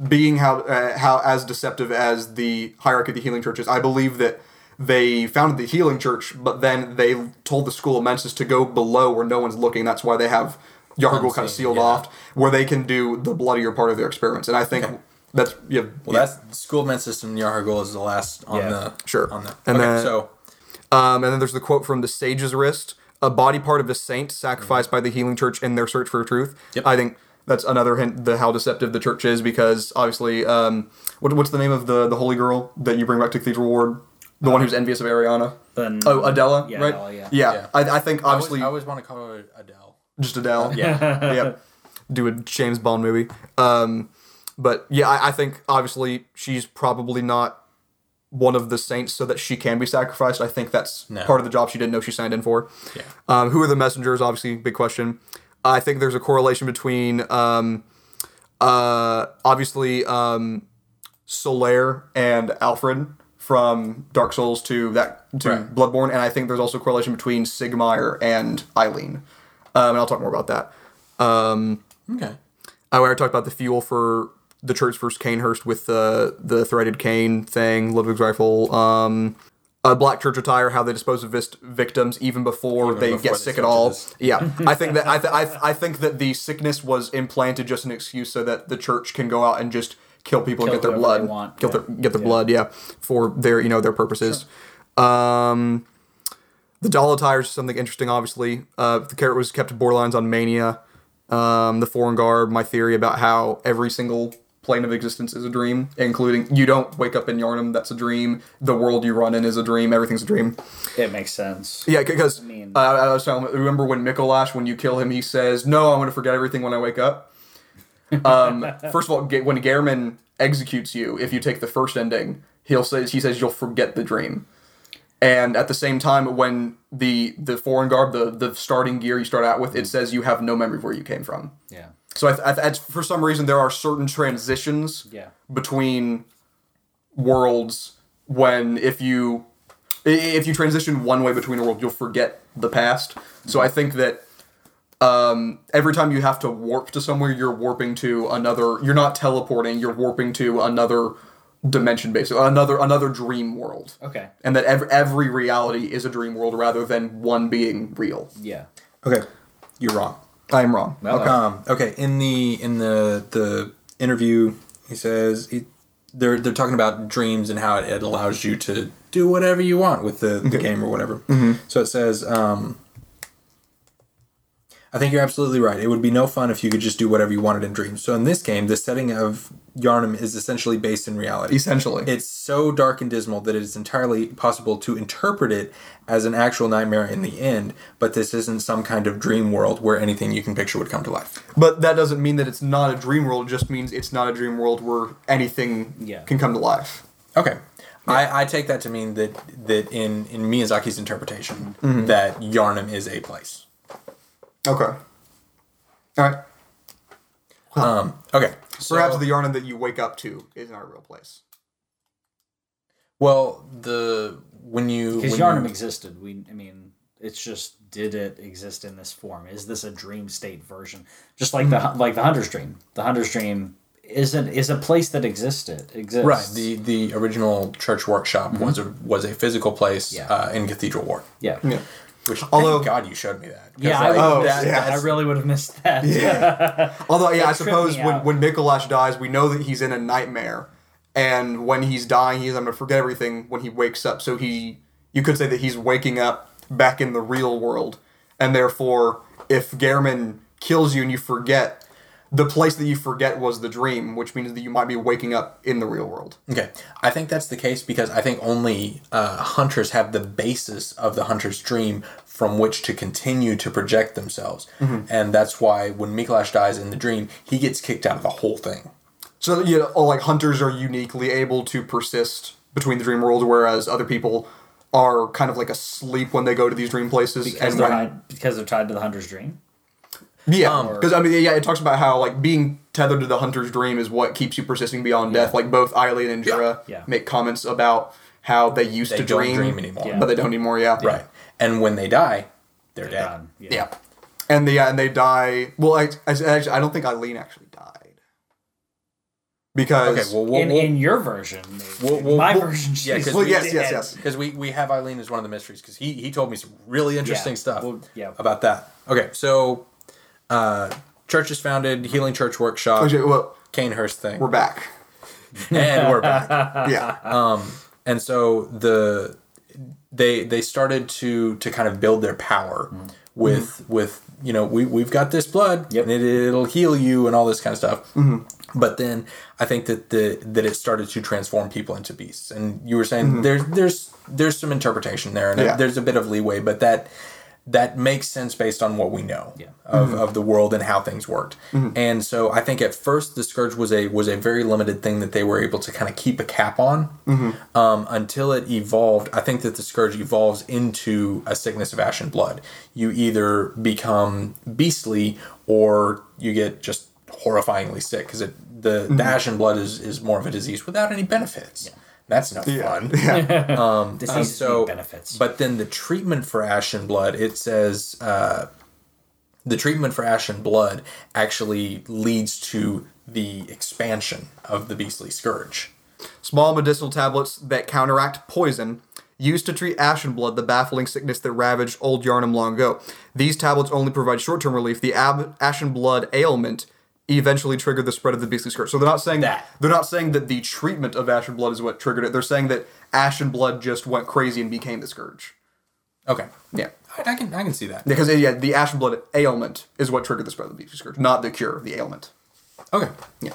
being how uh, how as deceptive as the hierarchy of the healing church is, I believe that they founded the healing church, but then they told the school of Mensis to go below where no one's looking. That's why they have Yahar'gul kind of sealed yeah. off, where they can do the bloodier part of their experiments. And I think Okay. that's yeah. Well, that's school of men's system. Yahar'gul is the last on Yeah. the Sure. on the. And okay, then- so Um, and then there's the quote from the sage's wrist: "A body part of a saint sacrificed by the healing church in their search for truth." Yep. I think that's another hint the how deceptive the church is because obviously, um, what, what's the name of the the holy girl that you bring back to Cathedral Ward? The one who's envious of Arianna. Then Oh, Adella, Yeah, right? Adella, yeah. Yeah. I, I think I always, obviously I always want to call her Adele. just Adele. Yeah. yeah. Do a James Bond movie. Um, but yeah, I, I think obviously she's probably not one of the saints so that she can be sacrificed. I think that's No. part of the job she didn't know she signed in for. Yeah. Um, who are the messengers? Obviously, big question. I think there's a correlation between um, uh, obviously um, Solaire and Alfred from Dark Souls to that to Right. Bloodborne, and I think there's also a correlation between Siegmeyer and Eileen. Um, and I'll talk more about that. Um, Okay. I already talked about the fuel for the church versus Cainhurst with the the threaded cane thing, Ludwig's rifle, um, uh, black church attire, how they dispose of victims even before Even they before get they sick at all. dis- Yeah, I think that I, th- I, th- I think that the sickness was implanted just an excuse so that the church can go out and just kill people Kill and get their blood, want, kill yeah. their get their Yeah. blood, yeah, for their you know their purposes. Um, the doll attire is something interesting. Obviously, uh, the carrot was kept to borderlines on mania. Um, the foreign guard, my theory about how every single plane of existence is a dream, including you don't wake up in Yharnam, that's a dream. The world you run in is a dream. Everything's a dream. it makes sense. Yeah, because mean- uh, I was telling. Remember when Micolash, when you kill him, he says, "No, I'm going to forget everything when I wake up." Um, first of all, when Gehrman executes you, if you take the first ending, he'll say he says you'll forget the dream. And at the same time, when the the foreign garb, the the starting gear you start out with, it says you have no memory of where you came from. Yeah. So I, th- I for some reason there are certain transitions Yeah. between worlds when if you if you transition one way between a world you'll forget the past. So I think that um, every time you have to warp to somewhere you're warping to another you're not teleporting you're warping to another dimension basically another another dream world. Okay. And that every, every reality is a dream world rather than one being real. Yeah. Okay. You're wrong. I am wrong. Well, Um, okay, in the in the the interview, he says he, they're they're talking about dreams and how it, it allows you to do whatever you want with the, the game or whatever. So it says, um, I think you're absolutely right. It would be no fun if you could just do whatever you wanted in dreams. So in this game, the setting of Yharnam is essentially based in reality. Essentially. It's so dark and dismal that it is entirely possible to interpret it as an actual nightmare in the end, but this isn't some kind of dream world where anything you can picture would come to life. But that doesn't mean that it's not a dream world. It just means it's not a dream world where anything Yeah. can come to life. Okay. I, I take that to mean that that in, in Miyazaki's interpretation Mm-hmm. that Yharnam is a place. Okay. All right. Um, okay. So, Perhaps the Yharnam that you wake up to is not a real place. well the when you Because when Yharnam you- existed. We, I mean, it's just did it exist in this form? Is this a dream state version? Just like the like the Hunter's Dream. The Hunter's Dream isn't is a place that existed. Exists. right the the original church workshop was a was a physical place Mm-hmm. Yeah. uh, in Cathedral Ward. yeah. Yeah. Which Although- thank God you showed me that. 'Cause, Yeah, I, like, would- Oh, that- yeah. I really would have missed that. Yeah. Although, yeah, I suppose when, out. when Micolash dies, we know that he's in a nightmare, and when he's dying, he's I'm gonna forget everything when he wakes up. So he, you could say that he's waking up back in the real world, and therefore, if Gehrman kills you and you forget, the place that you forget was the dream, which means that you might be waking up in the real world. Okay, I think that's the case because I think only uh, hunters have the basis of the hunter's dream from which to continue to project themselves, and that's why when Micolash dies in the dream, he gets kicked out of the whole thing. So you know, all, like hunters are uniquely able to persist between the dream world, whereas other people are kind of like asleep when they go to these dream places. because, and they're when, tied, because they're tied to the hunter's dream. Yeah, um, because I mean, yeah, it talks about how like being tethered to the hunter's dream is what keeps you persisting beyond death. Like both Eileen and Djura Yeah. make comments about how they used They to don't dream, dream anymore. Yeah. but they don't anymore. Yeah, Right, and when they die, they're, They're dead. Yeah. Yeah, and they yeah, and they die. Well, I, I actually I don't think Eileen actually died because Okay, well, we'll, in, we'll, in your version, maybe. We'll- we'll- my we'll- version, yeah, yeah, 'cause well, yes, yes, yes. because we we have Eileen as one of the mysteries because he he told me some really interesting Yeah, stuff well, yeah. about that. Okay, so uh, church is founded, Healing Church Workshop, Okay, well, Cainhurst thing, we're back. and we're back. Yeah, Um, and so the they they started to to kind of build their power with with you know we we've got this blood Yep. and it, it'll heal you and all this kind of stuff but then i think that the that it started to transform people into beasts and you were saying there's there's there's some interpretation there and Yeah. there's a bit of leeway but that that makes sense based on what we know Yeah. of, mm-hmm. of the world and how things worked. Mm-hmm. And so I think at first the scourge was a was a very limited thing that they were able to kind of keep a cap on mm-hmm. um, until it evolved. I think that the scourge evolves into a sickness of ash and blood. You either become beastly or you get just horrifyingly sick because it the, the and blood is, is more of a disease without any benefits. That's no fun. Diseases so, benefits. But then the treatment for ashen blood, it says uh, the treatment for ashen blood actually leads to the expansion of the beastly scourge. small medicinal tablets that counteract poison. Used to treat ashen blood, the baffling sickness that ravaged old Yharnam long ago. These tablets only provide short-term relief. The ab- ashen blood ailment eventually triggered the spread of the beastly scourge. So they're not saying That. they're not saying that the treatment of ashen blood is what triggered it. They're saying that ashen blood just went crazy and became the scourge. Okay, Yeah. I, I can I can see that. Because yeah, the ashen blood ailment is what triggered the spread of the beastly scourge, not the cure, of the ailment. Okay. Yeah.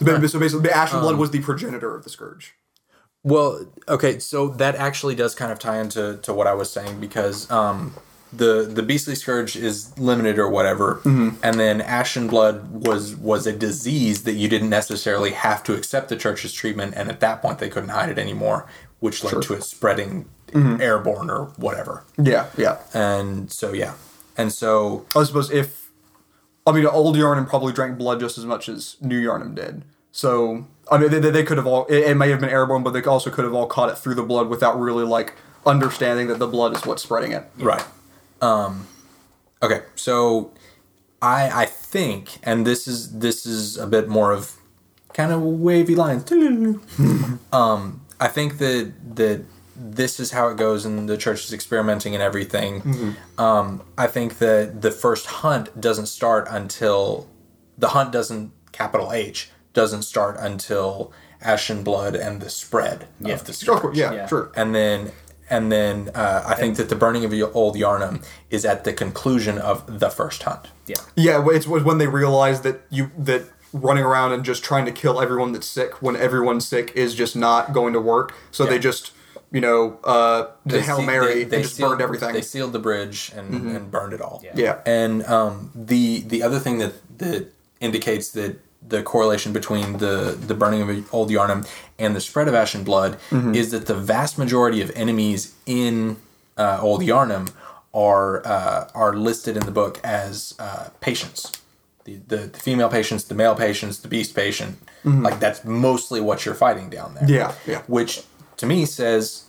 But- so basically, the ashen blood was the progenitor of the scourge. Well, okay, so that actually does kind of tie into to what I was saying because um, the the beastly scourge is limited or whatever, mm-hmm. and then ashen blood was was a disease that you didn't necessarily have to accept the church's treatment, and at that point they couldn't hide it anymore, which led to it spreading mm-hmm. airborne or whatever. Yeah, yeah. And so yeah, and so I suppose if I mean old Yharnam probably drank blood just as much as new Yharnam did. So I mean they, they could have all it, it may have been airborne, but they also could have all caught it through the blood without really like understanding that the blood is what's spreading it. Right. Um, okay, so I I think, and this is this is a bit more of kind of wavy lines. um, I think that that this is how it goes, and the church is experimenting and everything. Um, I think that the first hunt doesn't start until the hunt doesn't capital H doesn't start until Ash and Blood and the spread Yeah. of the scourge course, yeah, Yeah. sure. and then and then uh, I think that the burning of old Yharnam is at the conclusion of the first hunt. yeah. Yeah, well, it's when they realize that you that running around and just trying to kill everyone that's sick when everyone's sick is just not going to work. So they just you know uh, did Hail Mary they, they and just sealed, burned everything. They sealed the bridge and, and burned it all. Yeah. yeah. And um, the the other thing that that indicates that the correlation between the the burning of old Yharnam and the spread of Ashen Blood is that the vast majority of enemies in uh, old Yharnam are uh, are listed in the book as uh, patients. The, the, the female patients, the male patients, the beast patient, like that's mostly what you're fighting down there. Yeah, yeah. Which to me says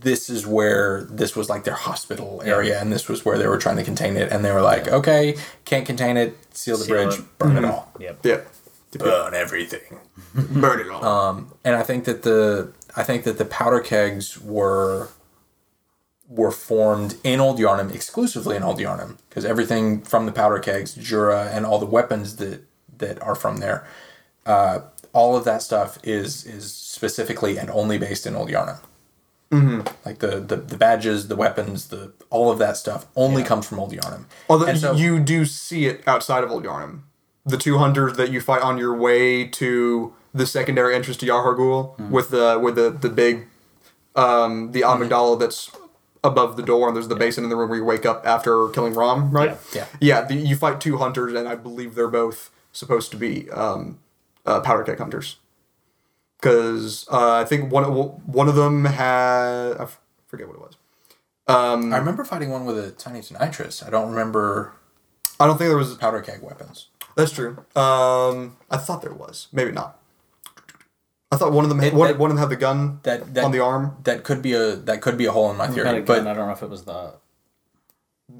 this is where this was like their hospital area and this was where they were trying to contain it and they were like okay can't contain it. Seal the Seal bridge. it. burn it all. Yep. Yeah. burn everything Burn it all. Um, and i think that the i think that the powder kegs were were formed in Old Yharnam, exclusively in Old Yharnam, because everything from the powder kegs, Djura, and all the weapons that that are from there, uh, all of that stuff is is specifically and only based in Old Yharnam. Mm-hmm. Like the, the the badges, the weapons, the all of that stuff only comes from Old Yharnam. Although so- you do see it outside of Old Yharnam. The two hunters that you fight on your way to the secondary entrance to Yahar'gul Mm-hmm. with the with the the big um the amygdala that's above the door and there's the basin in the room where you wake up after killing Rom, right? Yeah. Yeah, the, you fight two hunters and I believe they're both supposed to be um uh, powder keg hunters. Cuz uh, I think one one of them had I f- forget what it was. I remember fighting one with a tiny nitrous. I don't remember I don't think there was powder keg weapons. That's true. Um, I thought there was. Maybe not. I thought one of them. It- one, that- one of them had the gun That, that on the arm. That could be a that could be a hole in my theory. gun, But I don't know if it was the.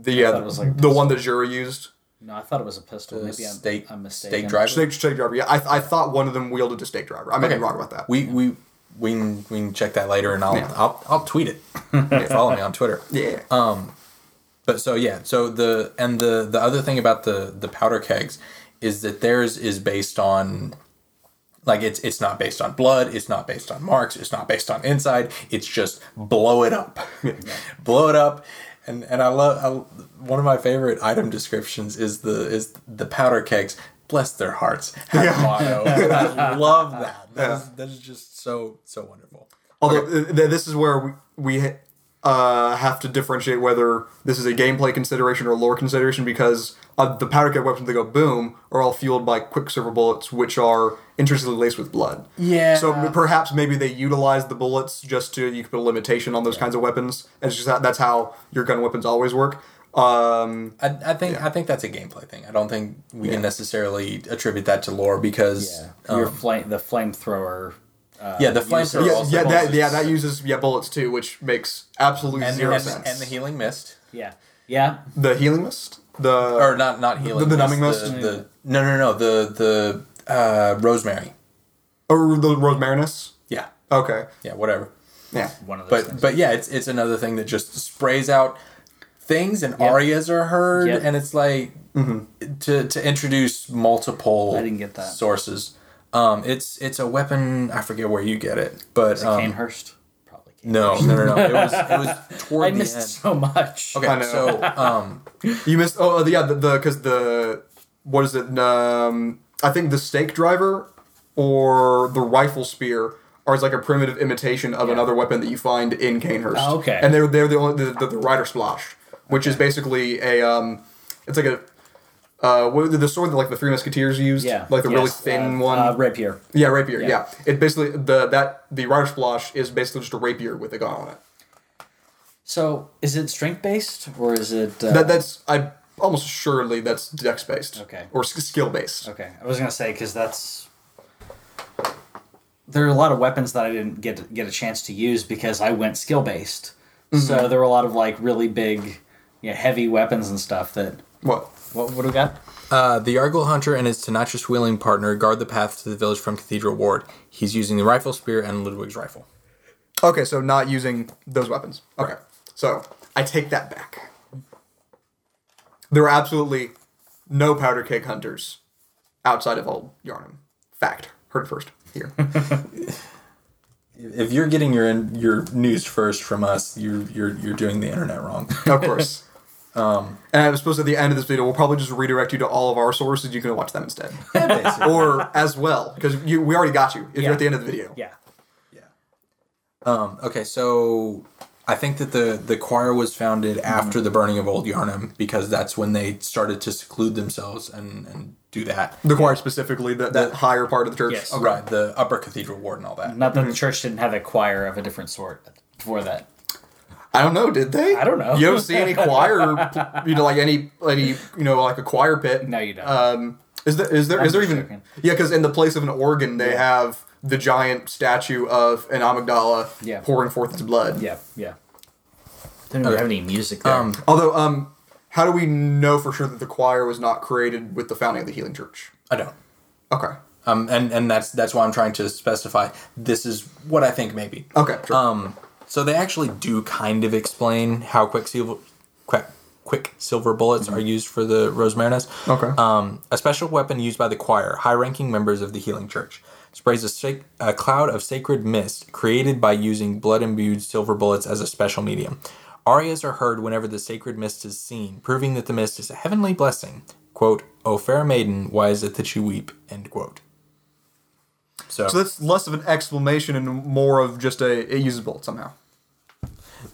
The yeah, thought it was like the one that Djura used. No, I thought it was a pistol. The Maybe I'm, stake- I'm stake mistaken. driver? Stake, stake driver. Yeah, I, I thought one of them wielded a stake driver. I may be wrong about that. We we we can we can check that later, and I'll Yeah. I'll I'll tweet it. Follow me on Twitter. yeah. Um, But so yeah, so the and the the other thing about the the powder kegs is that theirs is based on like it's it's not based on blood, it's not based on marks, it's not based on inside. It's just blow it up, blow it up, and and I love I, one of my favorite item descriptions is the is the powder kegs. Bless their hearts. Have a motto. I love that. That is, that is just so so wonderful. Although th- this is where we, we uh, have to differentiate whether this is a gameplay consideration or lore consideration because uh, the powder keg weapons that go boom are all fueled by quicksilver bullets, which are interestingly laced with blood. Yeah. So perhaps maybe they utilize the bullets just to you can put a limitation on those kinds of weapons, and it's just that, that's how your gun weapons always work. Um, I, I think I think that's a gameplay thing. I don't think we can necessarily attribute that to lore because Yeah. Your um, flame, the flamethrower. Uh, yeah, the user flamethrower yeah, also yeah, that, uses- yeah, that uses yeah bullets too, which makes absolutely and, zero and, sense. and the healing mist Yeah. Yeah. the healing mist, the or not not healing the numbing mist? The, the no no no the the uh, rosemary. or the Rosmarinus. Yeah Okay, yeah whatever. yeah, One of those But things. but yeah, it's it's another thing that just sprays out things and arias are heard Yep. and it's like to to introduce multiple I didn't get that. sources. Um, it's it's a weapon. I forget where you get it, but Is it um, Cainhurst? Probably. Cainhurst. No, no, no, no. It was it was toward I the missed end. so much. Okay, I know. so um, you missed. Oh, uh, yeah, the because the, what is it? Um, I think the stake driver or the rifle spear are like a primitive imitation of Yeah. another weapon that you find in Cainhurst. Oh, okay. and they're they're the only the, the, the Reiterpallasch, which is basically a um, it's like a. Uh, what the sword that like the three musketeers used, Yeah. like the really thin uh, one. Uh, rapier. yeah, rapier. yeah. Yeah. it basically the that the Reiterpallasch is basically just a rapier with a gun on it. So is it strength based or is it? Uh, That that's I almost assuredly that's dex based. Okay. Or skill based. Okay, I was gonna say because that's there are a lot of weapons that I didn't get get a chance to use because I went skill based. So there were a lot of like really big, yeah, heavy weapons and stuff. That What? What what do we got? uh, the Argyle hunter and his tenacious wheeling partner guard the path to the village from Cathedral Ward. He's using the rifle spear and Ludwig's rifle. Okay, so not using those weapons. Okay. So I take that back. There are absolutely no powder keg hunters outside of Old Yharnam. Fact. Heard it first here. If you're getting your your news first from us, you're you're you're doing the internet wrong. of course. Um, and I suppose at the end of this video, we'll probably just redirect you to all of our sources. You can watch them instead, or as well, because we already got you. If you're at the end of the video, Yeah, yeah. Um, okay, so I think that the the choir was founded after the burning of Old Yharnam because that's when they started to seclude themselves and and do that. the choir specifically, that that The- higher part of the church. Yes. Okay. Right, the upper cathedral ward and all that. not that the church didn't have a choir of a different sort before that. I don't know. Did they? I don't know. You don't see any choir, you know, like any any you know like a choir pit. No, you don't. Um, is there is there I'm is there even? joking. Yeah, because in the place of an organ, they have the giant statue of an amygdala Yeah. pouring forth its blood. yeah, yeah. They don't even have any music there. Um, Although, um, how do we know for sure that the choir was not created with the founding of the Healing Church? I don't. Okay. Um, and and that's that's why I'm trying to specify. This is what I think maybe. Okay. Sure. Um, So they actually do kind of explain how quicksilver, quick, quicksilver bullets are used for the Rosmarinus. Okay. Um, a special weapon used by the choir, high-ranking members of the Healing Church, sprays a, sac- a cloud of sacred mist created by using blood-imbued silver bullets as a special medium. Arias are heard whenever the sacred mist is seen, proving that the mist is a heavenly blessing. Quote, O fair maiden, why is it that you weep? End quote. So, So that's less of an exclamation and more of just a it uses bullets somehow.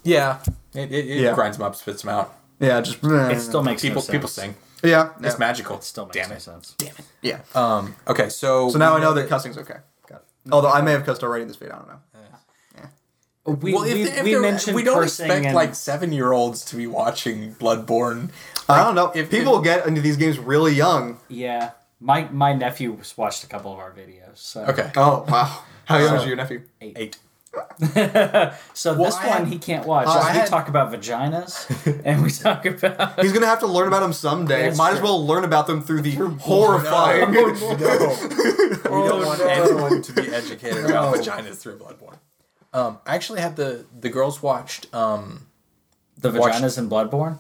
Yeah, it, it, it Yeah. grinds them up, spits them out. Yeah, just It still makes People no sense. people sing. yeah, It's yeah. magical. It still makes sense. Damn no it. sense. Yeah. Um, okay, so So now I know that cussing's okay. Got it. Although I may have cussed already in this video, I don't know. We, well, if, we, if we they're- mentioned we don't cursing expect and- like seven year olds to be watching Bloodborne. I don't know. if- People get into these games really young. yeah. My my nephew watched a couple of our videos. So Okay, Oh wow. How young is your nephew? eight. So Well, this I one had- he can't watch. I we had- talk about vaginas and we talk about He's gonna have to learn about them someday. That's Might as well learn about them through the horrifying. No, we don't want anyone to be educated about vaginas through Bloodborne. Um, I actually had the the girls watched. Um, the Watched- vaginas in Bloodborne.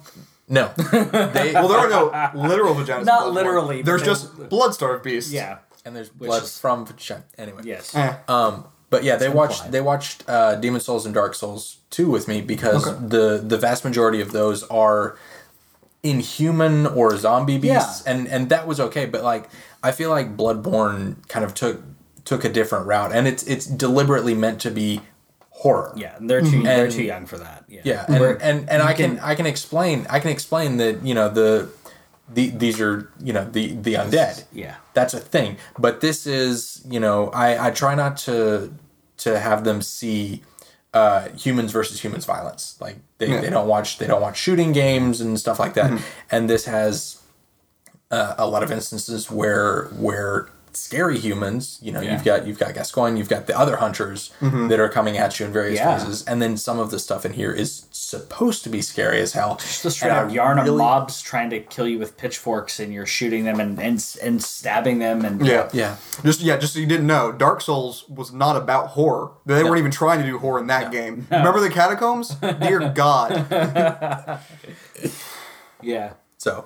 no, they well, there are no literal vaginas. in Not Bloodborne. literally, There's just blood-starved beasts. Yeah. and there's blood is- from vagina. Anyway, Yes. Eh. Um, but yeah, they watched they watched uh, Demon Souls and Dark Souls 2 with me because Okay. the the vast majority of those are inhuman or zombie beasts, Yeah. and and that was okay. But like, I feel like Bloodborne kind of took took a different route, and it's it's deliberately meant to be horror. Yeah, and they're too they're And- too young for that. Yeah. Yeah, and and, and I can, I can explain I can explain that you know the, the these are you know the the undead. Yeah. that's a thing. But this is you know I I try not to to have them see uh, humans versus humans violence. Like they, Yeah. they don't watch they don't watch shooting games and stuff like that. And this has uh, a lot of instances where where scary humans, you know, Yeah. you've got you've got Gascoigne, you've got the other hunters mm-hmm. that are coming at you in various Yeah. phases, and then some of the stuff in here is supposed to be scary as hell. Just the straight And up I yarn of really- mobs trying to kill you with pitchforks, and you're shooting them and and, and stabbing them, and Yeah. Yeah, Just yeah, just so you didn't know, Dark Souls was not about horror. They weren't even trying to do horror in that game. Remember the catacombs? Dear God. yeah. so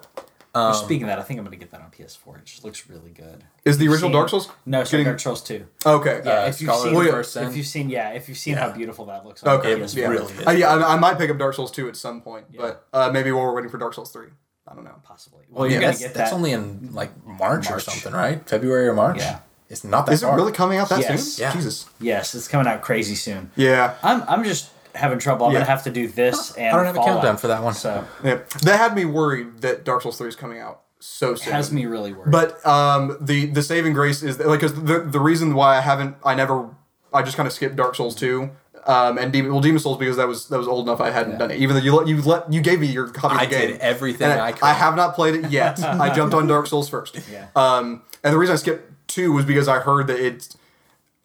Well, Speaking of that, I think I'm gonna get that on PS4. It just looks really good. Is the original Seen- Dark Souls? No, it's Getting- Dark Souls 2. Okay. Yeah, Uh, if you've seen, of the First if you've seen, yeah, if you've seen Yeah. how beautiful that looks. On Okay. It was yeah. really Uh, yeah, I, I might pick up Dark Souls 2 at some point, but uh, maybe while we're waiting for Dark Souls 3. I don't know. possibly. Well, you're yeah, gonna that's, get that's only in like March, or something, right? February or March. Yeah. it's not that Is it really coming out that Yes. soon? Yeah. Jesus. yes, it's coming out crazy soon. Yeah. I'm I'm just having trouble. I'm Yeah. gonna have to do this and I don't have a Fallout. countdown for that one. So yeah. That had me worried that Dark Souls 3 is coming out so it soon. has me really worried. But um, the the saving grace is like because the the reason why I haven't I never I just kind of skipped Dark Souls two. Um, and Demon, well, Demon Souls because that was that was old enough I hadn't done it. Even though you let you let you gave me your copy I of the game. did everything And I could. I have not played it yet. I jumped on Dark Souls first. Yeah. Um, and the reason I skipped two was because I heard that it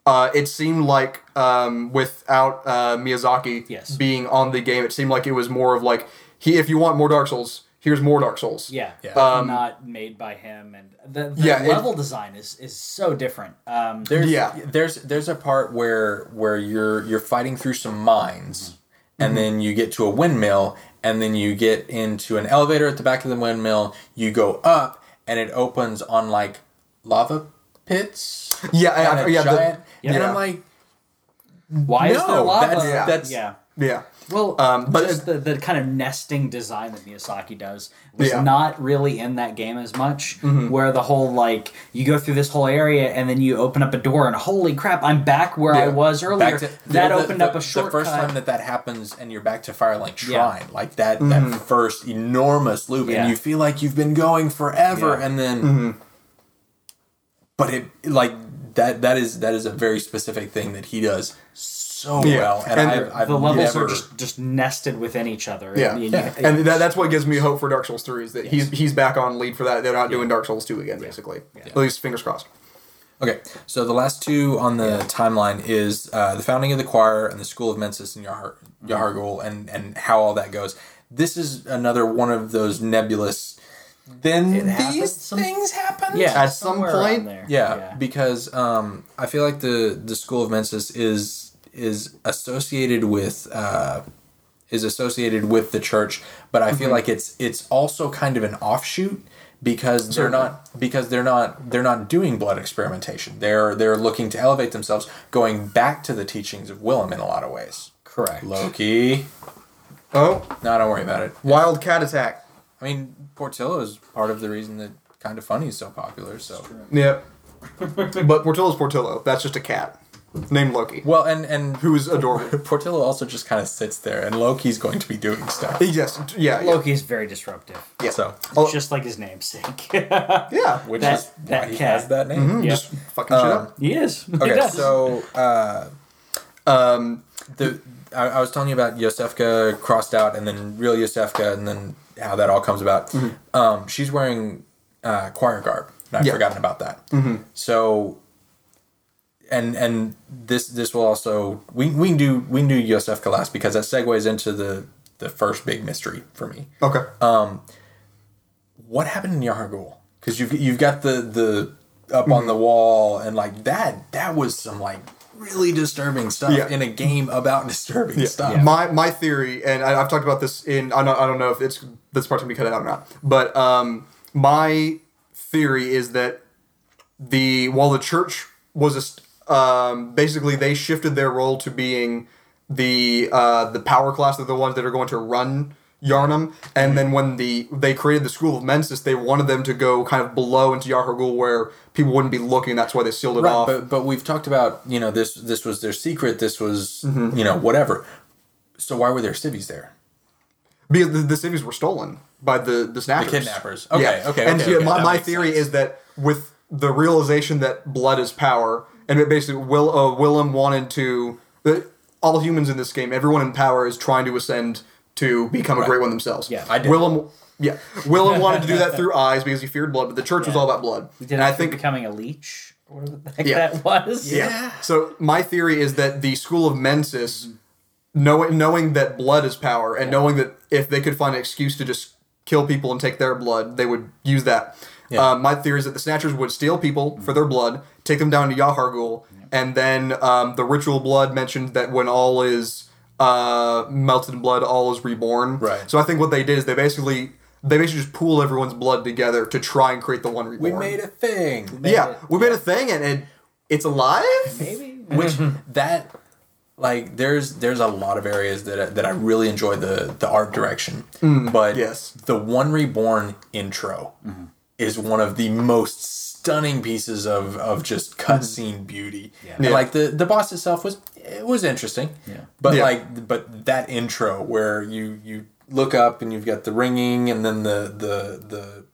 uh, it seemed like um, without uh, Miyazaki Yes. being on the game, it seemed like it was more of like he if you want more Dark Souls, here's more Dark Souls. yeah, Yeah. Um, not made by him, and the, the Yeah, it- level design is is so different. Um, There's Yeah. there's there's a part where where you're you're fighting through some mines and then you get to a windmill and then you get into an elevator at the back of the windmill, you go up and it opens on like lava pits. Yeah, I- and I- a yeah, the- giant, and yeah. I'm like why is No, there lava? that's- Yeah. that's- yeah. Yeah. Well, Um, but just the, the kind of nesting design that Miyazaki does was Yeah. not really in that game as much. Mm-hmm. Where the whole like you go through this whole area and then you open up a door and holy crap, I'm back where I was earlier. to that the- the- opened up a shortcut. The first time that that happens, and you're back to Firelink Shrine, Yeah. like that that first enormous loop, Yeah. and you feel like you've been going forever, Yeah. and then, but it like that that is that is a very specific thing that he does so Yeah. well, and, And I've, I've the levels never, are just, just nested within each other. Yeah. And you- Yeah. And that, that's what gives me hope for Dark Souls 3 is that he's he's back on lead for that. They're not doing Dark Souls 2 again, basically. At least fingers crossed. Okay, so the last two on the timeline is uh, the founding of the choir and the school of Mensis and Yahar- Yahar'gul and, and how all that goes. This is another one of those nebulous. Then happens these some- things happen. yeah, At some point- around there. yeah, because um, I feel like the the school of Mensis is is associated with uh, is associated with the church, but I feel like it's it's also kind of an offshoot because they're not because they're not they're not doing blood experimentation. They're they're looking to elevate themselves, going back to the teachings of Willem in a lot of ways. Correct. Loki. Oh, No, don't worry about it. wild cat attack. I mean, Portillo is part of the reason that Kind of Funny is so popular. So Yep. but Portillo's Portillo. That's just a cat named Loki. well, and and Who is adorable. Portillo also just kind of sits there, and Loki's going to be doing stuff. Yes, yeah, yeah. Loki is very disruptive. yeah. So, Oh, Just like his namesake. yeah. which That- is that why he cat. has that name. Yeah. Just fucking shit up. he is. He Okay, does. so uh, Um, the I, I was telling you about Yosefka crossed out, and then real Yosefka, and then how that all comes about. Um, she's wearing uh, choir garb, and I've Yeah. forgotten about that. So, and and this this will also we we can do we can do Yosefka last because that segues into the the first big mystery for me. okay. Um, What happened in Yahar'gul? Because you've you've got the the up on the wall and like that that was some like really disturbing stuff Yeah. in a game about disturbing Yeah. stuff. My my theory, and I, I've talked about this in I don't, I don't know if it's this part's gonna be cut out or not, but um, my theory is that the while the church was a, st- um, basically they shifted their role to being the uh, the power class, they're the ones that are going to run Yharnam, and then when the they created the school of Mensis, they wanted them to go kind of below into Yahar'gul where people wouldn't be looking. That's why they sealed it Right, off. but but we've talked about you know this this was their secret. This was Mm-hmm. you know whatever. So why were there civvies there? because the, the cities were stolen by the the snappers, kidnappers. Okay, okay, And okay, yeah, okay, my, my theory sense. is that with the realization that blood is power, and it basically Will uh, Willem wanted to uh, all humans in this game, everyone in power is trying to ascend to become a great one themselves. Yeah. I did. Willem. Yeah, Willem wanted to do that through eyes because he feared blood, but the church was all about blood. Did and I think think becoming a leech or whatever the heck Yeah. that was. yeah. So my theory is that the school of Mensis, knowing knowing that blood is power, and knowing that if they could find an excuse to just kill people and take their blood, they would use that. Yeah. Um, my theory is that the Snatchers would steal people for their blood, take them down to Yahar'gul, and then um, the ritual blood mentioned that when all is uh, melted in blood, all is reborn. Right. So I think what they did is they basically they basically just pool everyone's blood together to try and create the one reborn. We made a thing. yeah, it- we made a thing, and it, it's alive. Maybe. Which that like there's there's a lot of areas that I, that I really enjoy the the art direction. Mm, but yes. the One Reborn intro mm-hmm. is one of the most stunning pieces of of just cutscene beauty. Yeah. Yeah. like the the boss itself was it was interesting. Yeah. But Yeah. like but that intro where you you look up and you've got the ringing and then the the the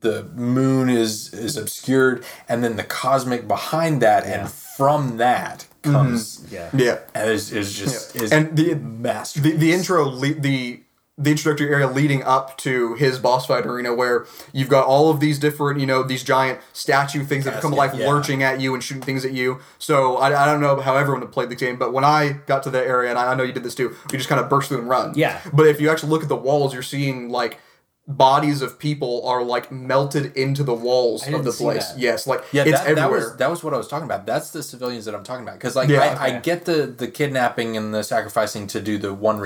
the moon is is obscured and then the cosmic behind that Yeah. and from that comes mm-hmm. Yeah. Yeah. and is, is just Yeah. is And the- master the the intro le- the the introductory area leading up to his boss fight arena where you've got all of these different you know these giant statue things that come to life yeah. lurching at you and shooting things at you so I, I don't know how everyone played the game but when i got to that area and i, I know you did this too you just kind of burst through and run Yeah. but if you actually look at the walls you're seeing like bodies of people are like melted into the walls of didn't the see place that. yes like Yeah, it's that, that everywhere was that was what I was talking about. That's the civilians that I'm talking about. Because like Yeah. I, I get the the kidnapping and the sacrificing to do the one Yeah.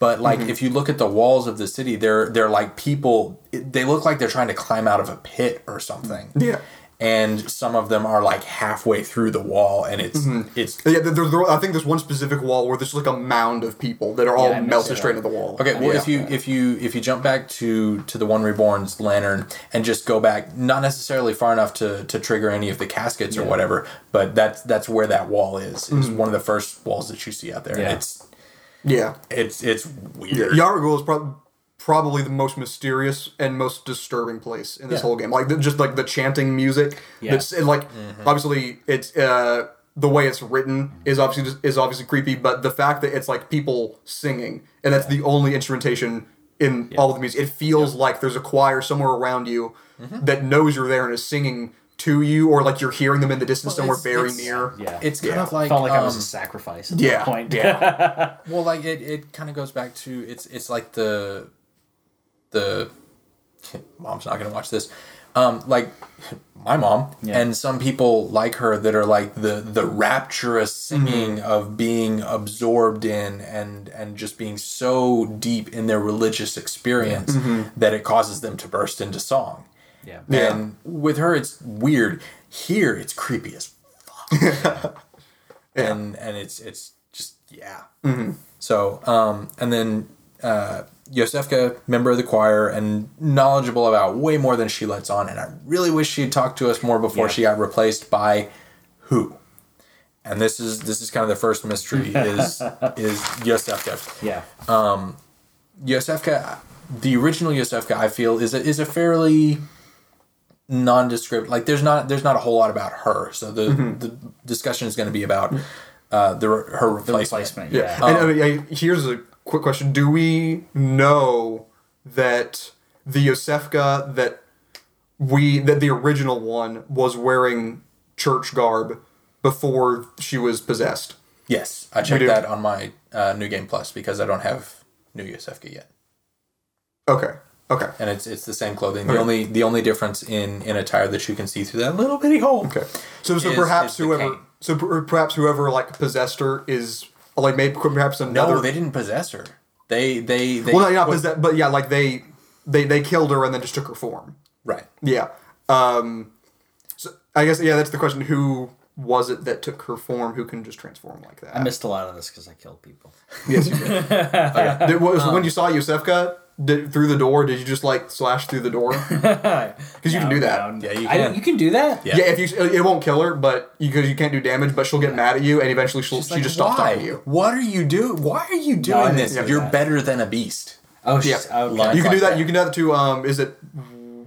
Reborn, but like Mm-hmm. if you look at the walls of the city, they're they're like people. They look like they're trying to climb out of a pit or something. Yeah. and some of them are like halfway through the wall, and it's Mm-hmm. it's yeah, there, there, I think there's one specific wall where there's like a mound of people that are all I missed melted straight into the wall. Okay, well, Yeah. if you if you if you jump back to to the one reborn's lantern and just go back, not necessarily far enough to to trigger any of the caskets or whatever, but that's that's where that wall is. Is Mm-hmm. one of the first walls that you see out there. Yeah. And it's yeah, it's it's Yeah, weird. Yahar'gul is prob- probably the most mysterious and most disturbing place in this Yeah. whole game. Like the, just like the chanting music. Yeah. That's and like Mm-hmm. obviously it's uh the way it's written is obviously just, is obviously creepy, but the fact that it's like people singing and that's the only instrumentation in all of the music, it feels like there's a choir somewhere around you Mm-hmm. that knows you're there and is singing to you, or like you're hearing them in the distance Well, somewhere it's- very it's- near. Yeah. It's kind Yeah. of like felt like I was um, a sacrifice at yeah, that point. yeah. well, like it, it kind of goes back to it's it's like the the mom's not gonna watch this. um, like my mom Yeah. and some people like her that are like the the rapturous singing of being absorbed in and and just being so deep in their religious experience that it causes them to burst into song. Yeah. Yeah. And with her, it's weird. Here, it's creepy as fuck. And and it's it's just yeah. So um and then uh Yosefka, member of the choir and knowledgeable about way more than she lets on, and I really wish she had talked to us more before Yeah. she got replaced by who. And this is this is kind of the first mystery is is Yosefka. Yeah. Um, Yosefka, the original Yosefka, I feel is a, is a fairly nondescript. Like there's not there's not a whole lot about her. So the the discussion is going to be about uh, the re- her the replacement. replacement. Yeah. Yeah. And I mean, I- here's a quick question: Do we know that the Yosefka that we that the original one was wearing church garb before she was possessed? Yes, I checked that on my uh, new game plus because I don't have new Yosefka yet, Okay. Okay. and it's it's the same clothing. The only the only difference in in attire that you can see through that little bitty hole. Okay. So so Is- perhaps is whoever so per- perhaps whoever like possessed her is like maybe perhaps another. No, they didn't possess her. They they they. well, no, not well, possessed, but yeah, like they they they killed her and then just took her form. Right. Yeah. Um. So I guess yeah, that's the question. Who was it that took her form? Who can just transform like that? I missed a lot of this because I killed people. Yes, you did. Did- was, when you saw Yosefka did, through the door, did you just like slash through the door? Because you can do that. Yeah, you I- can. you can do that. Yeah. Yeah, if you it won't kill her, but because you, can't do damage, but she'll get mad at you, and eventually she'll, she Like, just stops why? talking to you. What are you doing? Why are you doing didn't this? do You're that. better than a beast. Oh, Yeah, she's okay. Like- you can do like that. You can do that to um, is it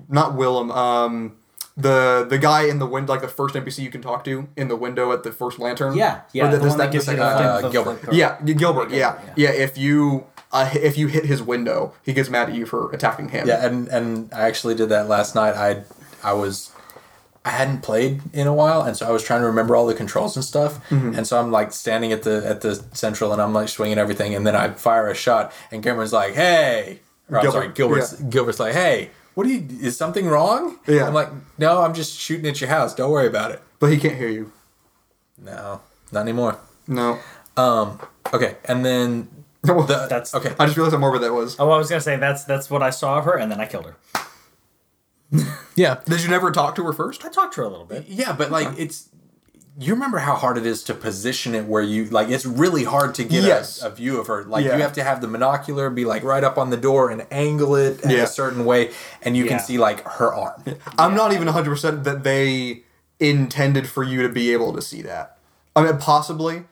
not Willem? Um, the the guy in the window, like the first NPC you can talk to in the window at the first lantern. yeah, yeah. Or the, the this- one that- that gives the you the, uh, the Gilbert. Yeah, Gilbert. Yeah. Gilbert, yeah, If you uh, if you hit his window, he gets mad at you for attacking him. Yeah, and and I actually did that last night. I I was I hadn't played in a while, and so I was trying to remember all the controls and stuff. Mm-hmm. And so I'm like standing at the at the central, and I'm like swinging everything, and then I fire a shot, and Cameron's like, "Hey," or, Gilbert, sorry, Gilbert's Gilbert's like, "Hey." What do you? Is something wrong? Yeah. I'm like, no, I'm just shooting at your house. Don't worry about it. but he can't hear you. No, not anymore. No. Um. Okay, and then No, the, That's- okay. I just realized how morbid that was. Oh, I was gonna say that's that's what I saw of her, and then I killed her. Yeah, Did you never talk to her first? I talked to her a little bit. Yeah, but like it's you remember how hard it is to position it where you like it's really hard to get Yes. a, a view of her. Like Yeah. you have to have the monocular be like right up on the door and angle it in Yeah. a certain way and you Yeah. can see like her arm. I'm not even 100% that they intended for you to be able to see that. I mean, possibly.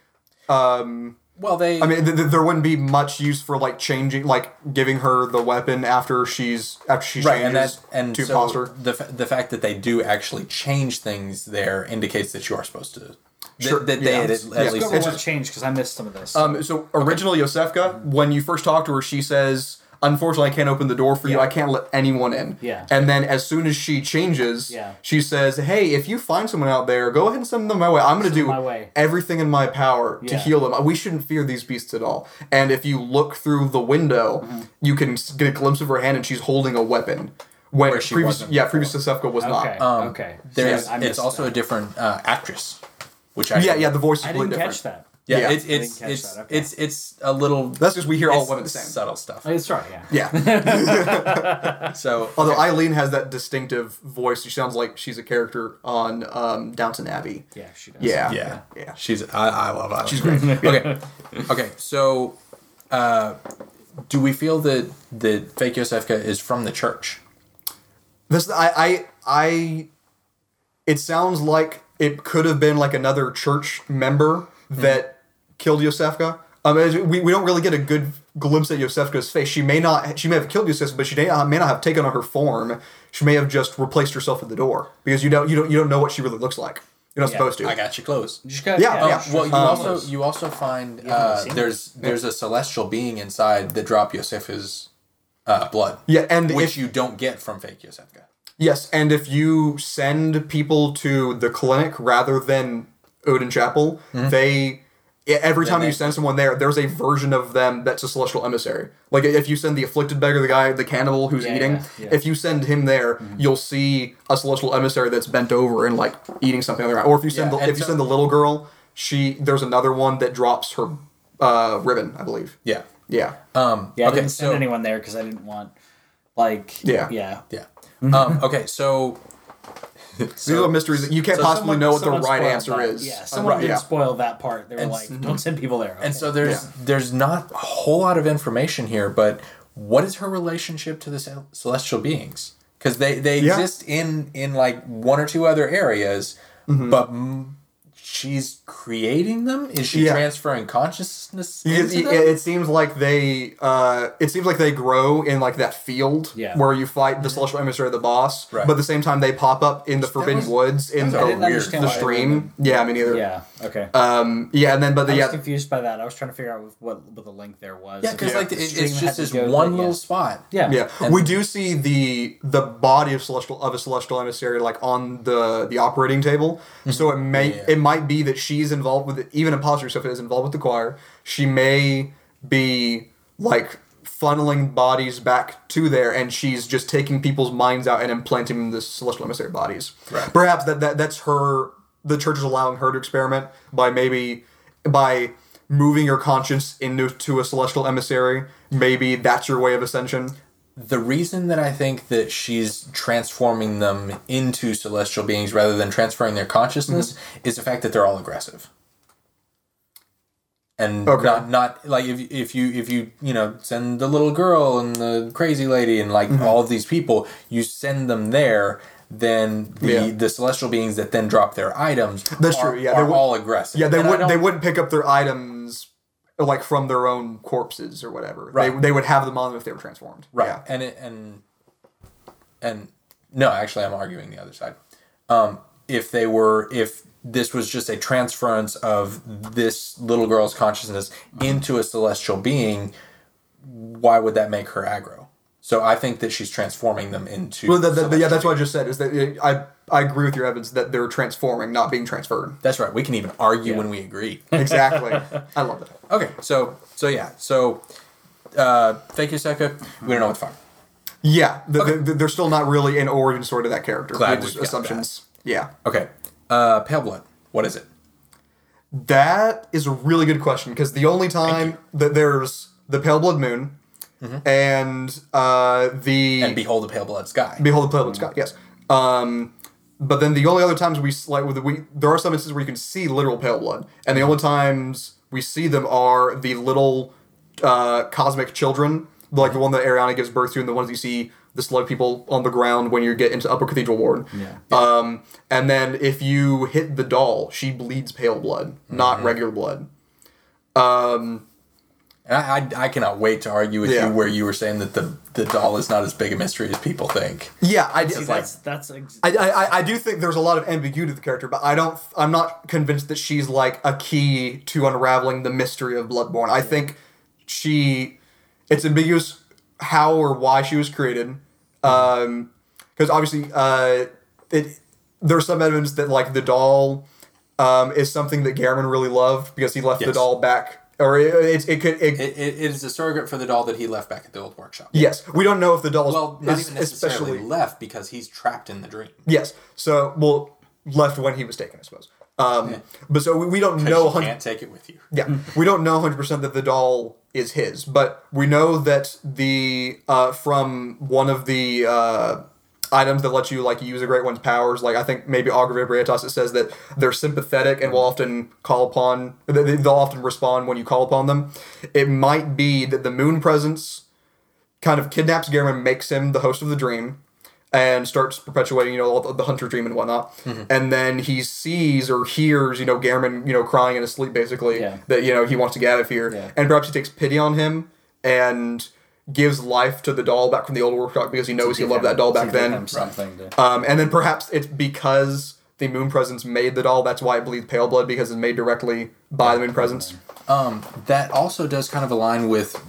Um, Well, they I mean, th- th- there wouldn't be much use for like changing, like giving her the weapon after she's after she right and changes that and to so posture. the fa- the fact that they do actually change things there indicates that you are supposed to th- Sure, that they yeah. at, at Yeah. least Go over It's what just- changed because I missed some of this. Um, so original Yosefka, when you first talk to her, she says, "Unfortunately, I can't open the door for you. Yeah. I can't let anyone in." Yeah. And then as soon as she changes, Yeah. she says, "Hey, if you find someone out there, go ahead and send them my way. I'm going to do my way." everything in my power to heal them. We shouldn't fear these beasts at all." And if you look through the window, Mm-hmm. you can get a glimpse of her hand, and she's holding a weapon. When Where she previous, wasn't yeah, before. previous Yosefka was okay, not. um, okay. there's So it's also that. a different uh, actress which I Yeah, yeah, the voice is I didn't different. catch that. Yeah, yeah. it's it's it's okay. it's it's a little That's because we hear all women the same. subtle stuff that's right. Yeah. Yeah. so Although Eileen has that distinctive voice, she sounds like she's a character on um, Downton Abbey. Yeah, she does. Yeah, Yeah, yeah. She's I, I love Eileen. She's great. okay, okay. So, uh, do we feel that that fake Yosefka is from the church? This I I I. It sounds like it could have been like another church member that killed Yosefka. Um, we, we don't really get a good glimpse at Yosefka's face. She may not she may have killed Yosefka, but she may, uh, may not have taken on her form. She may have just replaced herself at the door because you don't you don't you don't know what she really looks like. You're not Yeah, supposed to. I got your clothes. You just got, Yeah, Oh, yeah. well, you Um, also you also find uh, seen there's there's a celestial being inside that drop Yosefka's uh, blood. Yeah, and which if you don't get from fake Yosefka. Yes, and if you send people to the clinic rather than Oedon Chapel, Mm-hmm. they yeah, every time you send someone there, there's a version of them that's a celestial emissary. Like if you send the afflicted beggar, the guy, the cannibal who's Yeah, eating, yeah, yeah. if you send him there, you'll see a celestial emissary that's bent over and like eating something on. Or if you send Yeah, the, and if you send the little girl, she there's another one that drops her uh, ribbon, I believe. Yeah. Yeah. Um, Yeah, I okay, didn't send so, anyone there because I didn't want like Yeah. yeah. Yeah. Um, okay, so. These are mysteries that you can't so possibly someone- know what the right answer that. is. Yeah, Uh, someone right, did yeah. spoil that part. They were And- like, "Don't send people there." And so there's Yeah. there's not a whole lot of information here, but what is her relationship to the celestial beings? Because they they Yeah. exist in in like one or two other areas, Mm-hmm. but she's creating them. Is she Yeah. transferring consciousness It, into it, them? it seems like they uh, it seems like they grow in like that field Yeah. where you fight the celestial emissary of the boss, Right. but at the same time they pop up in the Forbidden was- Woods in was the, all I didn't weird. understand the stream. Yeah, I mean either. Yeah. Okay. Um, yeah, and then but the, I was yeah, confused by that. I was trying to figure out what what the link there was. yeah, because Yeah. like The it, it's just this go to- one yeah. little spot. Yeah. yeah, And- we do see the the body of celestial of a celestial emissary like on the the operating table. So it may Mm-hmm. Yeah. it might be that she's involved with it. Even imposter stuff is involved with the choir. She may be like funneling bodies back to there, and she's just taking people's minds out and implanting them in the celestial emissary bodies. Right. Perhaps that, that that's her. The church is allowing her to experiment by maybe by moving your conscience into to a celestial emissary. Maybe that's your way of ascension. The reason that I think that she's transforming them into celestial beings rather than transferring their consciousness Mm-hmm. is the fact that they're all aggressive. And Okay. not not like if if you if you you know send the little girl and the crazy lady and Mm-hmm. like all of these people you send them there then the Yeah. the celestial beings that then drop their items That's are, true, yeah, they are all aggressive Yeah, they And would they wouldn't pick up their items like from their own corpses or whatever. Right. They, they would have them on them if they were transformed. Right. Yeah. And it, and and no, actually, I'm arguing the other side. Um, if they were, if this was just a transference of this little girl's consciousness into a celestial being, why would that make her aggro? So I think that she's transforming them into. Well, that, that, yeah, that's what I just said. Is that it, I I agree with your evidence that they're transforming, not being transferred. That's right. We can even argue Yeah. when we agree. Exactly. I love that. Okay, so so yeah, so uh, thank you, Yosefka, we don't know what the fuck. Yeah, the, the, the- they're still not really an origin story to that character. Glad we assumptions. Yeah, Okay, uh, Pale Blood, what is it? that is a really good question because the only time that there's the pale blood moon and uh, the Mm-hmm. And Behold the Pale Blood Sky. Behold the Pale Blood Sky. Yes. Um, but then the only other times we like with we there are some instances where you can see literal pale blood, and the only times we see them are the little uh, cosmic children, like the one that Arianna gives birth to, and the ones you see the slug people on the ground when you get into Upper Cathedral Ward. Yeah. Um, and then if you hit the doll, she bleeds pale blood, not regular blood. Um, I, I, I cannot wait to argue with Yeah. you where you were saying that the, the doll is not as big a mystery as people think. yeah, I, See, I, that's that's ex- I, I, I do think there's a lot of ambiguity to the character, but I don't. I'm not convinced that she's like a key to unraveling the mystery of Bloodborne. I think she, it's ambiguous how or why she was created, because obviously, uh, it there's some evidence that like the doll, um, is something that Gehrman really loved because he left the doll back, or it, it, could it, It, it, is a surrogate for the doll that he left back at the old workshop. yes, we don't know if the doll is, Well, not even necessarily especially left because he's trapped in the dream. yes. So well, left when he was taken, I suppose. Um, but so we, we don't know. You 100 can't take it with you. Yeah, we don't know 100% that the doll is his, but we know that the uh, from one of the uh, items that let you like use a great one's powers, like I think maybe Augur of Ebrietas, it says that they're sympathetic and will often call upon, they- they- they'll often respond when you call upon them. It might be that the moon presence kind of kidnaps Gehrman, makes him the host of the dream, and starts perpetuating, you know, all the, hunter dream and whatnot. Mm-hmm. And then he sees or hears, you know, Gehrman, you know, crying in his sleep, basically, Yeah. that, you know, he wants to get out of here. Yeah. And perhaps he takes pity on him and gives life to the doll back from the old workshop because he knows he give loved him- that doll back then. something to- Um, and then perhaps it's because the moon presence made the doll. That's why it bleeds pale blood because it's made directly by the moon presence. Um, that also does kind of align with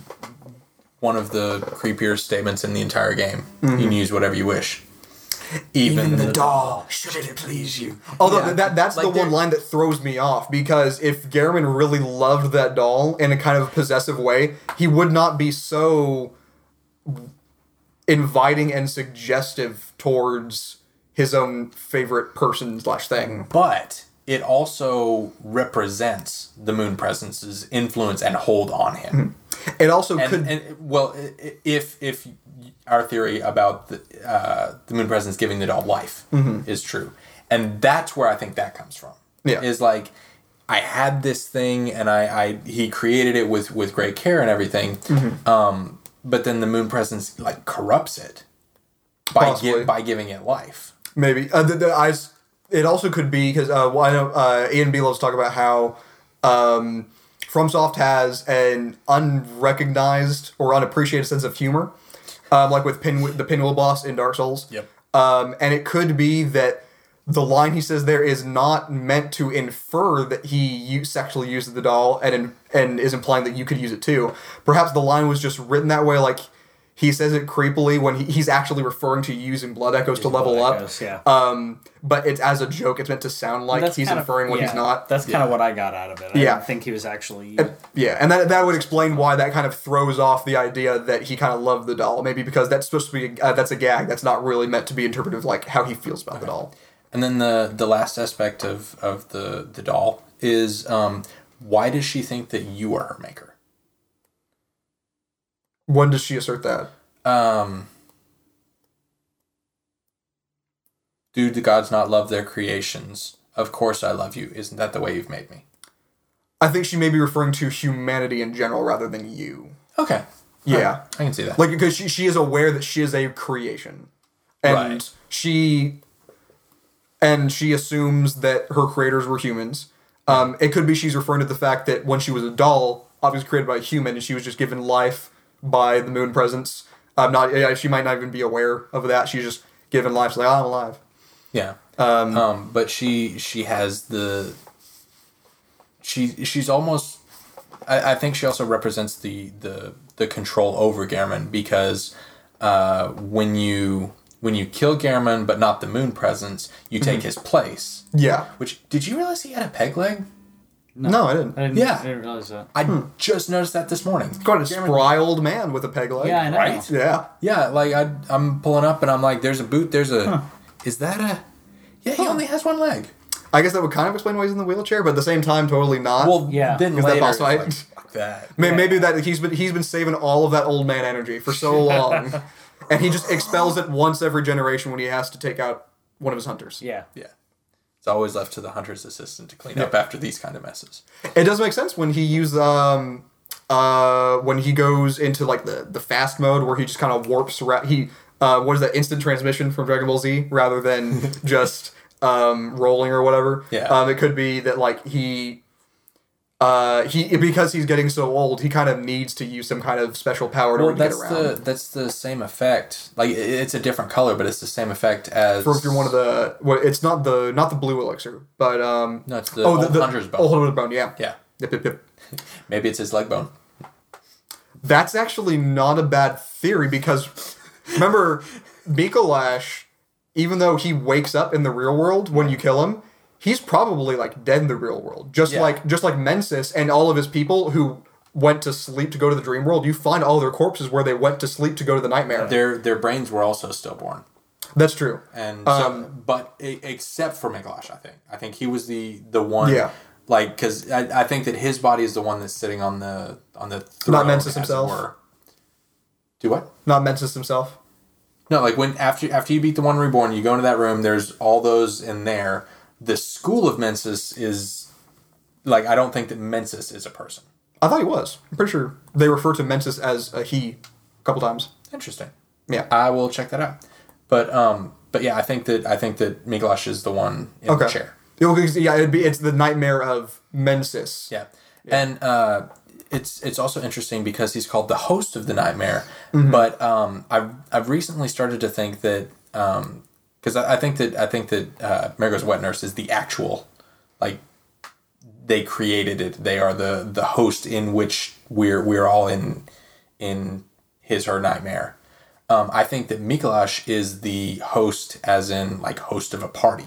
one of the creepier statements in the entire game. You can use whatever you wish. Even, the, doll, should it please you? Although Yeah. that that's the one line that throws me off because if Gehrman really loved that doll in a kind of possessive way, he would not be so inviting and suggestive towards his own favorite person slash thing. but it also represents the moon presence's influence and hold on him. Hmm. It also And, could and well, i- i- if if our theory about the uh, the moon presence giving the doll life is true, and that's where I think that comes from. Yeah. is like I had this thing, and I, I he created it with with great care and everything, um, but then the moon presence like corrupts it by gi- by giving it life. Maybe uh, the, the eyes. It also could be because uh, well, I know uh, Ian B loves talk about how um, FromSoft has an unrecognized or unappreciated sense of humor, um, like with Pin the Pinwheel boss in Dark Souls. Yep. Um, and it could be that the line he says there is not meant to infer that he sexually uses the doll and and is implying that you could use it too. Perhaps the line was just written that way, like. He says it creepily when he, he's actually referring to using blood echoes to level up. Echoes, yeah. Um, but it's as a joke. It's meant to sound like he's kind of- inferring when yeah, he's not. That's kind of what I got out of it. I Yeah. didn't think he was actually. Yeah, and that that would explain why that kind of throws off the idea that he kind of loved the doll. Maybe because that's supposed to be uh, that's a gag. That's not really meant to be interpreted like how he feels about the doll. And then the the last aspect of of the the doll is um, why does she think that you are her maker? When does she assert that? Um, do the gods not love their creations? Of course I love you. Isn't that the way you've made me? I think she may be referring to humanity in general rather than you. Okay. Yeah. I can see that. Like because she she is aware that she is a creation, and Right. she and she assumes that her creators were humans. Um, it could be she's referring to the fact that when she was a doll, obviously created by a human, and she was just given life by the moon presence. I'm not yeah, she might not even be aware of that. She's just given life. She's like, oh, I'm alive. Yeah. Um, but she she has the she she's almost I, I think she also represents the the the control over Gehrman because uh, when you when you kill Gehrman but not the moon presence, you take his place. Yeah. Which did you realize he had a peg leg? No, I didn't. I didn't, Yeah. I didn't realize that. I hmm. just noticed that this morning. Quite a spry old man with a peg leg. Yeah, I know. Right? Yeah. Yeah, like I I'm pulling up and I'm like, there's a boot, there's a is that a yeah, he only has one leg. I guess that would kind of explain why he's in the wheelchair, but at the same time, totally not. Well, Yeah. then Is that boss fight? like, fuck that. May- Maybe that he's been he's been saving all of that old man energy for so long, and he just expels it once every generation when he has to take out one of his hunters. Yeah. Yeah. It's always left to the hunter's assistant to clean up after these kind of messes. It does make sense when he use um uh when he goes into like the the fast mode where he just kind of warps around. He uh what is that instant transmission from Dragon Ball Z rather than just um rolling or whatever. Yeah. Um, it could be that like he. Uh, he because he's getting so old, he kind of needs to use some kind of special power in Well, to get that's around. the that's the same effect. Like it's a different color, but it's the same effect as for if you're one of the well, it's not the not the blue elixir, but um No, it's the oh old hunter's bone. Old hunter's bone, yeah. Yeah. Yep, yep, yep. Maybe it's his leg bone. That's actually not a bad theory because remember Micolash, even though he wakes up in the real world when you kill him, he's probably like dead in the real world. Just Yeah. like just like Mensis and all of his people who went to sleep to go to the dream world, you find all their corpses where they went to sleep to go to the nightmare. Their their brains were also stillborn. That's true. And so, Um, but except for Micolash, I think. I think he was the the one. Yeah. Like, because I, I think that his body is the one that's sitting on the on the throne. Not Mensis himself? Do what? Not Mensis himself. No, like when after after you beat the one reborn, you go into that room. There's all those in there. The school of Mensis is like I don't think that Mensis is a person. I thought he was. I'm pretty sure they refer to Mensis as a he a couple times. Interesting. Yeah. I will check that out. But um, but yeah, I think that I think that Micolash is the one in Okay. the chair. Yeah, yeah, it'd be it's the nightmare of Mensis. Yeah. And uh, it's it's also interesting because he's called the host of the nightmare. Mm-hmm. But um, I've I've recently started to think that because I, I think that I think that uh, Mergo's wet nurse is the actual like they created it. They are the the host in which we're we're all in in his her nightmare. Um, I think that Micolash is the host, as in like host of a party.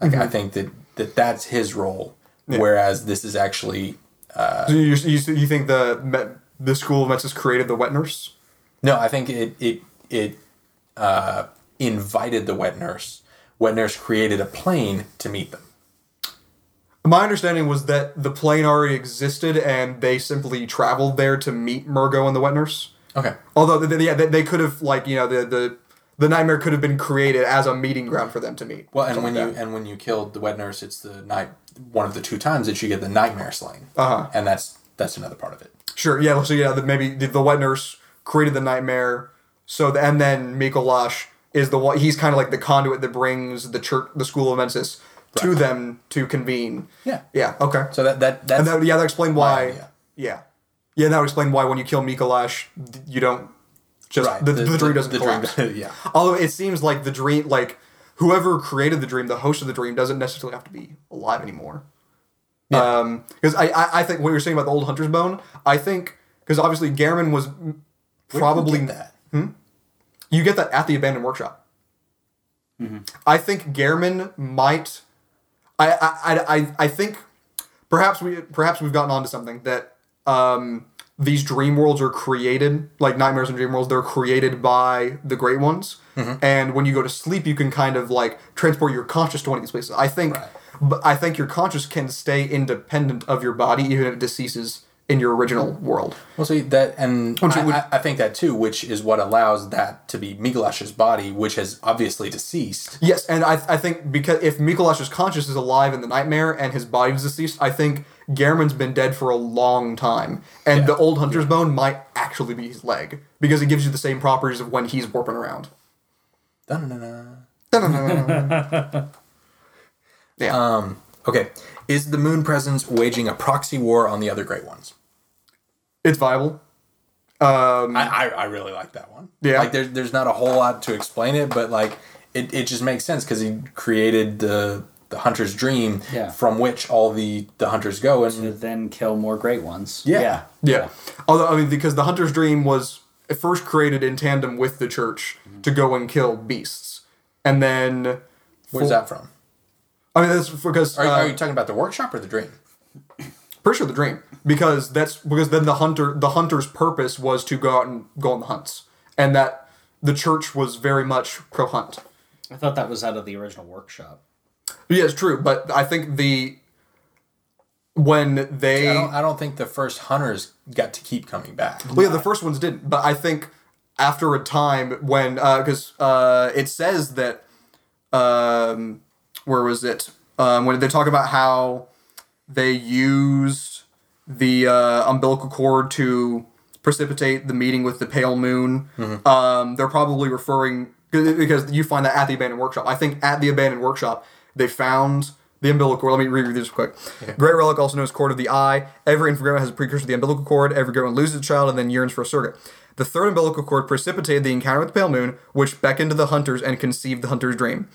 Like I think that, that that's his role, whereas this is actually So you, you, you think the Met- the school of Mensis created the wet nurse? no. I think it it it uh, invited the wet nurse. Wet nurse created a plane to meet them. My understanding was that the plane already existed and they simply traveled there to meet Mergo and the wet nurse. Okay. Although, they, yeah, they, they could have like you know the the the nightmare could have been created as a meeting ground for them to meet. Well, and when you like that. and when you killed the wet nurse, it's the night one of the two times that you get the nightmare slaying, Uh-huh. and that's that's another part of it. sure, yeah, so yeah, the, maybe the, the wet nurse created the nightmare. So the, and then Micolash is the one. He's kind of like the conduit that brings the church, the school of Mensis, to them to convene. Yeah. Yeah. Okay. So that that that's And that, yeah, that explain why. idea. Yeah, yeah, that would explain why when you kill Micolash, you don't just right. the, the, dream doesn't the collapse. Dream, yeah. Although it seems like the dream, like whoever created the dream, the host of the dream, doesn't necessarily have to be alive anymore. Um, because I, I I think what you're saying about the old hunter's bone, I think because obviously Gehrman was probably that. You get that at the abandoned workshop. I think Gehrman might. I, I, I, I- I think perhaps we perhaps we've gotten onto something that um, these dream worlds are created like nightmares and dream worlds. They're created by the great ones, and when you go to sleep, you can kind of like transport your conscious to one of these places. I think, Right. but I think your conscious can stay independent of your body even if it deceases in your original world. Well, see that, and I, would- I, think that too, which is what allows that to be Micolash's body, which has obviously deceased. Yes, and I, I think because if Micolash's conscious is alive in the nightmare and his body is deceased, I think Gehrman's been dead for a long time, and Yeah. the old hunter's bone might actually be his leg because it gives you the same properties of when he's warping around. Dun-dun-dun-dun. Yeah, Um, okay, is the Moon Presence waging a proxy war on the other Great Ones? It's viable. Um, I, I, I really like that one. Yeah. like there's there's not a whole lot to explain it, but like it, it just makes sense because he created the the hunter's dream Yeah. from which all the the hunters go and to then kill more great ones. Yeah. Yeah. yeah. Although I mean, because the hunter's dream was first created in tandem with the church to go and kill beasts, and then where's that from? I mean that's because Are, uh, are you talking about the workshop or the dream? Pretty sure the dream because that's because then the hunter the hunter's purpose was to go out and go on the hunts, and that the church was very much pro hunt. I thought that was out of the original workshop. Yeah, it's true, but I think the when they I don't I don't think the first hunters got to keep coming back. well, yeah, the first ones didn't, but I think after a time when because uh, it says that um, where was it um, when they talk about how they used the uh, umbilical cord to precipitate the meeting with the pale moon. Um, they're probably referring because you find that at the abandoned workshop. I think at the abandoned workshop they found the umbilical cord. Let me reread this quick. Great relic, also known as cord of the eye. Every infant has a precursor to the umbilical cord. Every great one loses a child and then yearns for a surrogate. The third umbilical cord precipitated the encounter with the pale moon, which beckoned to the hunters and conceived the hunter's dream.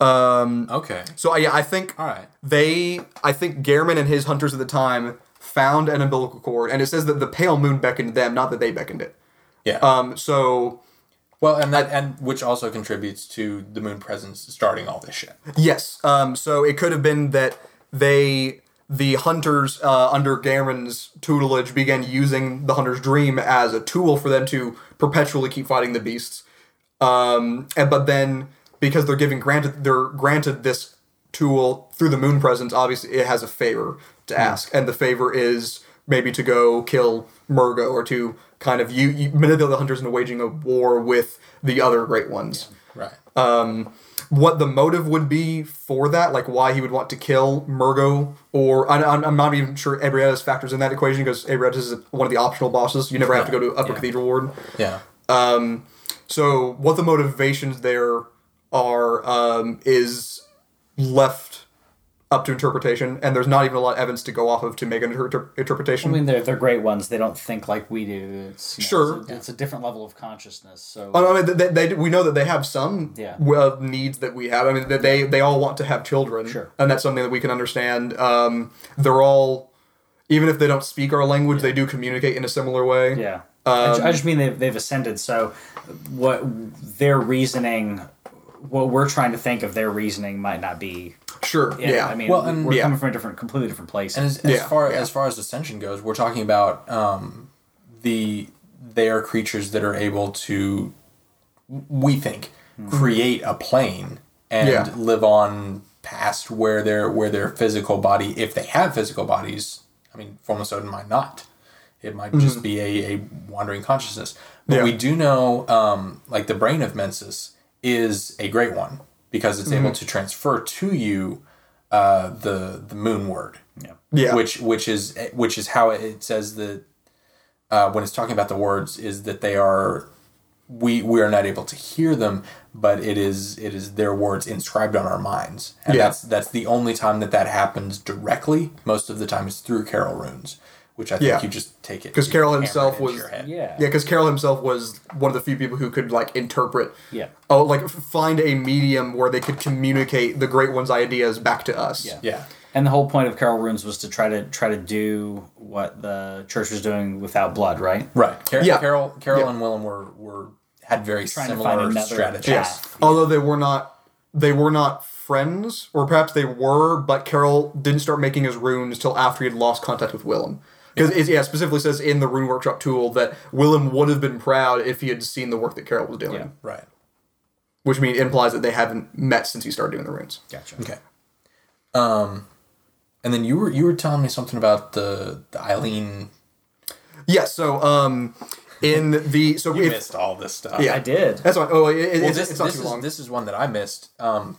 Okay. So yeah, I think All right. they, I think Gehrman and his hunters at the time found an umbilical cord, and it says that the pale moon beckoned them, not that they beckoned it. Yeah. Um, so well, and that and which also contributes to the moon presence starting all this shit. yes, um, so it could have been that they, the hunters uh, under Gehrman's tutelage, began using the hunter's dream as a tool for them to perpetually keep fighting the beasts. Um, and but then because they're giving granted they're granted this tool through the moon presence, obviously it has a favor to ask, and the favor is maybe to go kill Mergo or to kind of you, you manipulate the hunters into waging a war with the other great ones. Right. Um, What the motive would be for that, like why he would want to kill Mergo, or I, I'm, I'm not even sure Ebrietas factors in that equation because Ebrietas is one of the optional bosses. You never have to go to Upper Yeah. Cathedral Ward. yeah. Um, So what the motivations there are um, is left up to interpretation, and there's not even a lot of evidence to go off of to make an inter- interpretation. I mean, they're, they're great ones. They don't think like we do. It's, you know, Sure. It's a, it's a different level of consciousness. So I mean, they, they, we know that they have some Yeah. uh, needs that we have. I mean, that they they all want to have children, Sure. and that's something that we can understand. Um, they're all, even if they don't speak our language, they do communicate in a similar way. yeah. I I just mean they've, they've ascended. So, what their reasoning, what we're trying to think of their reasoning might not be. Sure. Yeah, Yeah. I mean, Well, and- we're Yeah. coming from a different, completely different place. And as, as Yeah, far yeah. as far as ascension goes, we're talking about um, the they are creatures that are able to, we think, create a plane and Yeah. live on past where their where their physical body, if they have physical bodies. I mean, Formless Oedon might not. It might just be a, a wandering consciousness. But Yeah. we do know, um, like the brain of Mensis is a great one because it's able to transfer to you uh, the the moon word yeah. Yeah. which which is which is how it says that uh, when it's talking about the words is that they are we we are not able to hear them but it is it is their words inscribed on our minds and Yeah. that's that's the only time that that happens directly most of the time it's through Caryll runes which i think Yeah. you just take it because you Caryll himself was. Yeah. yeah because Caryll himself was one of the few people who could like interpret Yeah. oh like find a medium where they could communicate the Great One's ideas back to us Yeah. yeah And the whole point of Caryll Runes was to try to try to do what the church was doing without blood, right? right Car- Yeah. Caryll Caryll Yeah. and willem were were had very similar strategies Yes. path. Although they were not they were not friends, or perhaps they were, but Caryll didn't start making his runes till after he had lost contact with Willem. Because it yeah, specifically says in the rune workshop tool that Willem would have been proud if he had seen the work that Caryll was doing. Yeah. right Which means implies that they haven't met since he started doing the runes. Gotcha. Okay. Um, and then you were you were telling me something about the the Eileen. Yeah, so um in the so You if missed all this stuff. Yeah. I did. that's fine. Oh, it, it- Well, it's, this it's not this too is long. this is one that I missed. Um,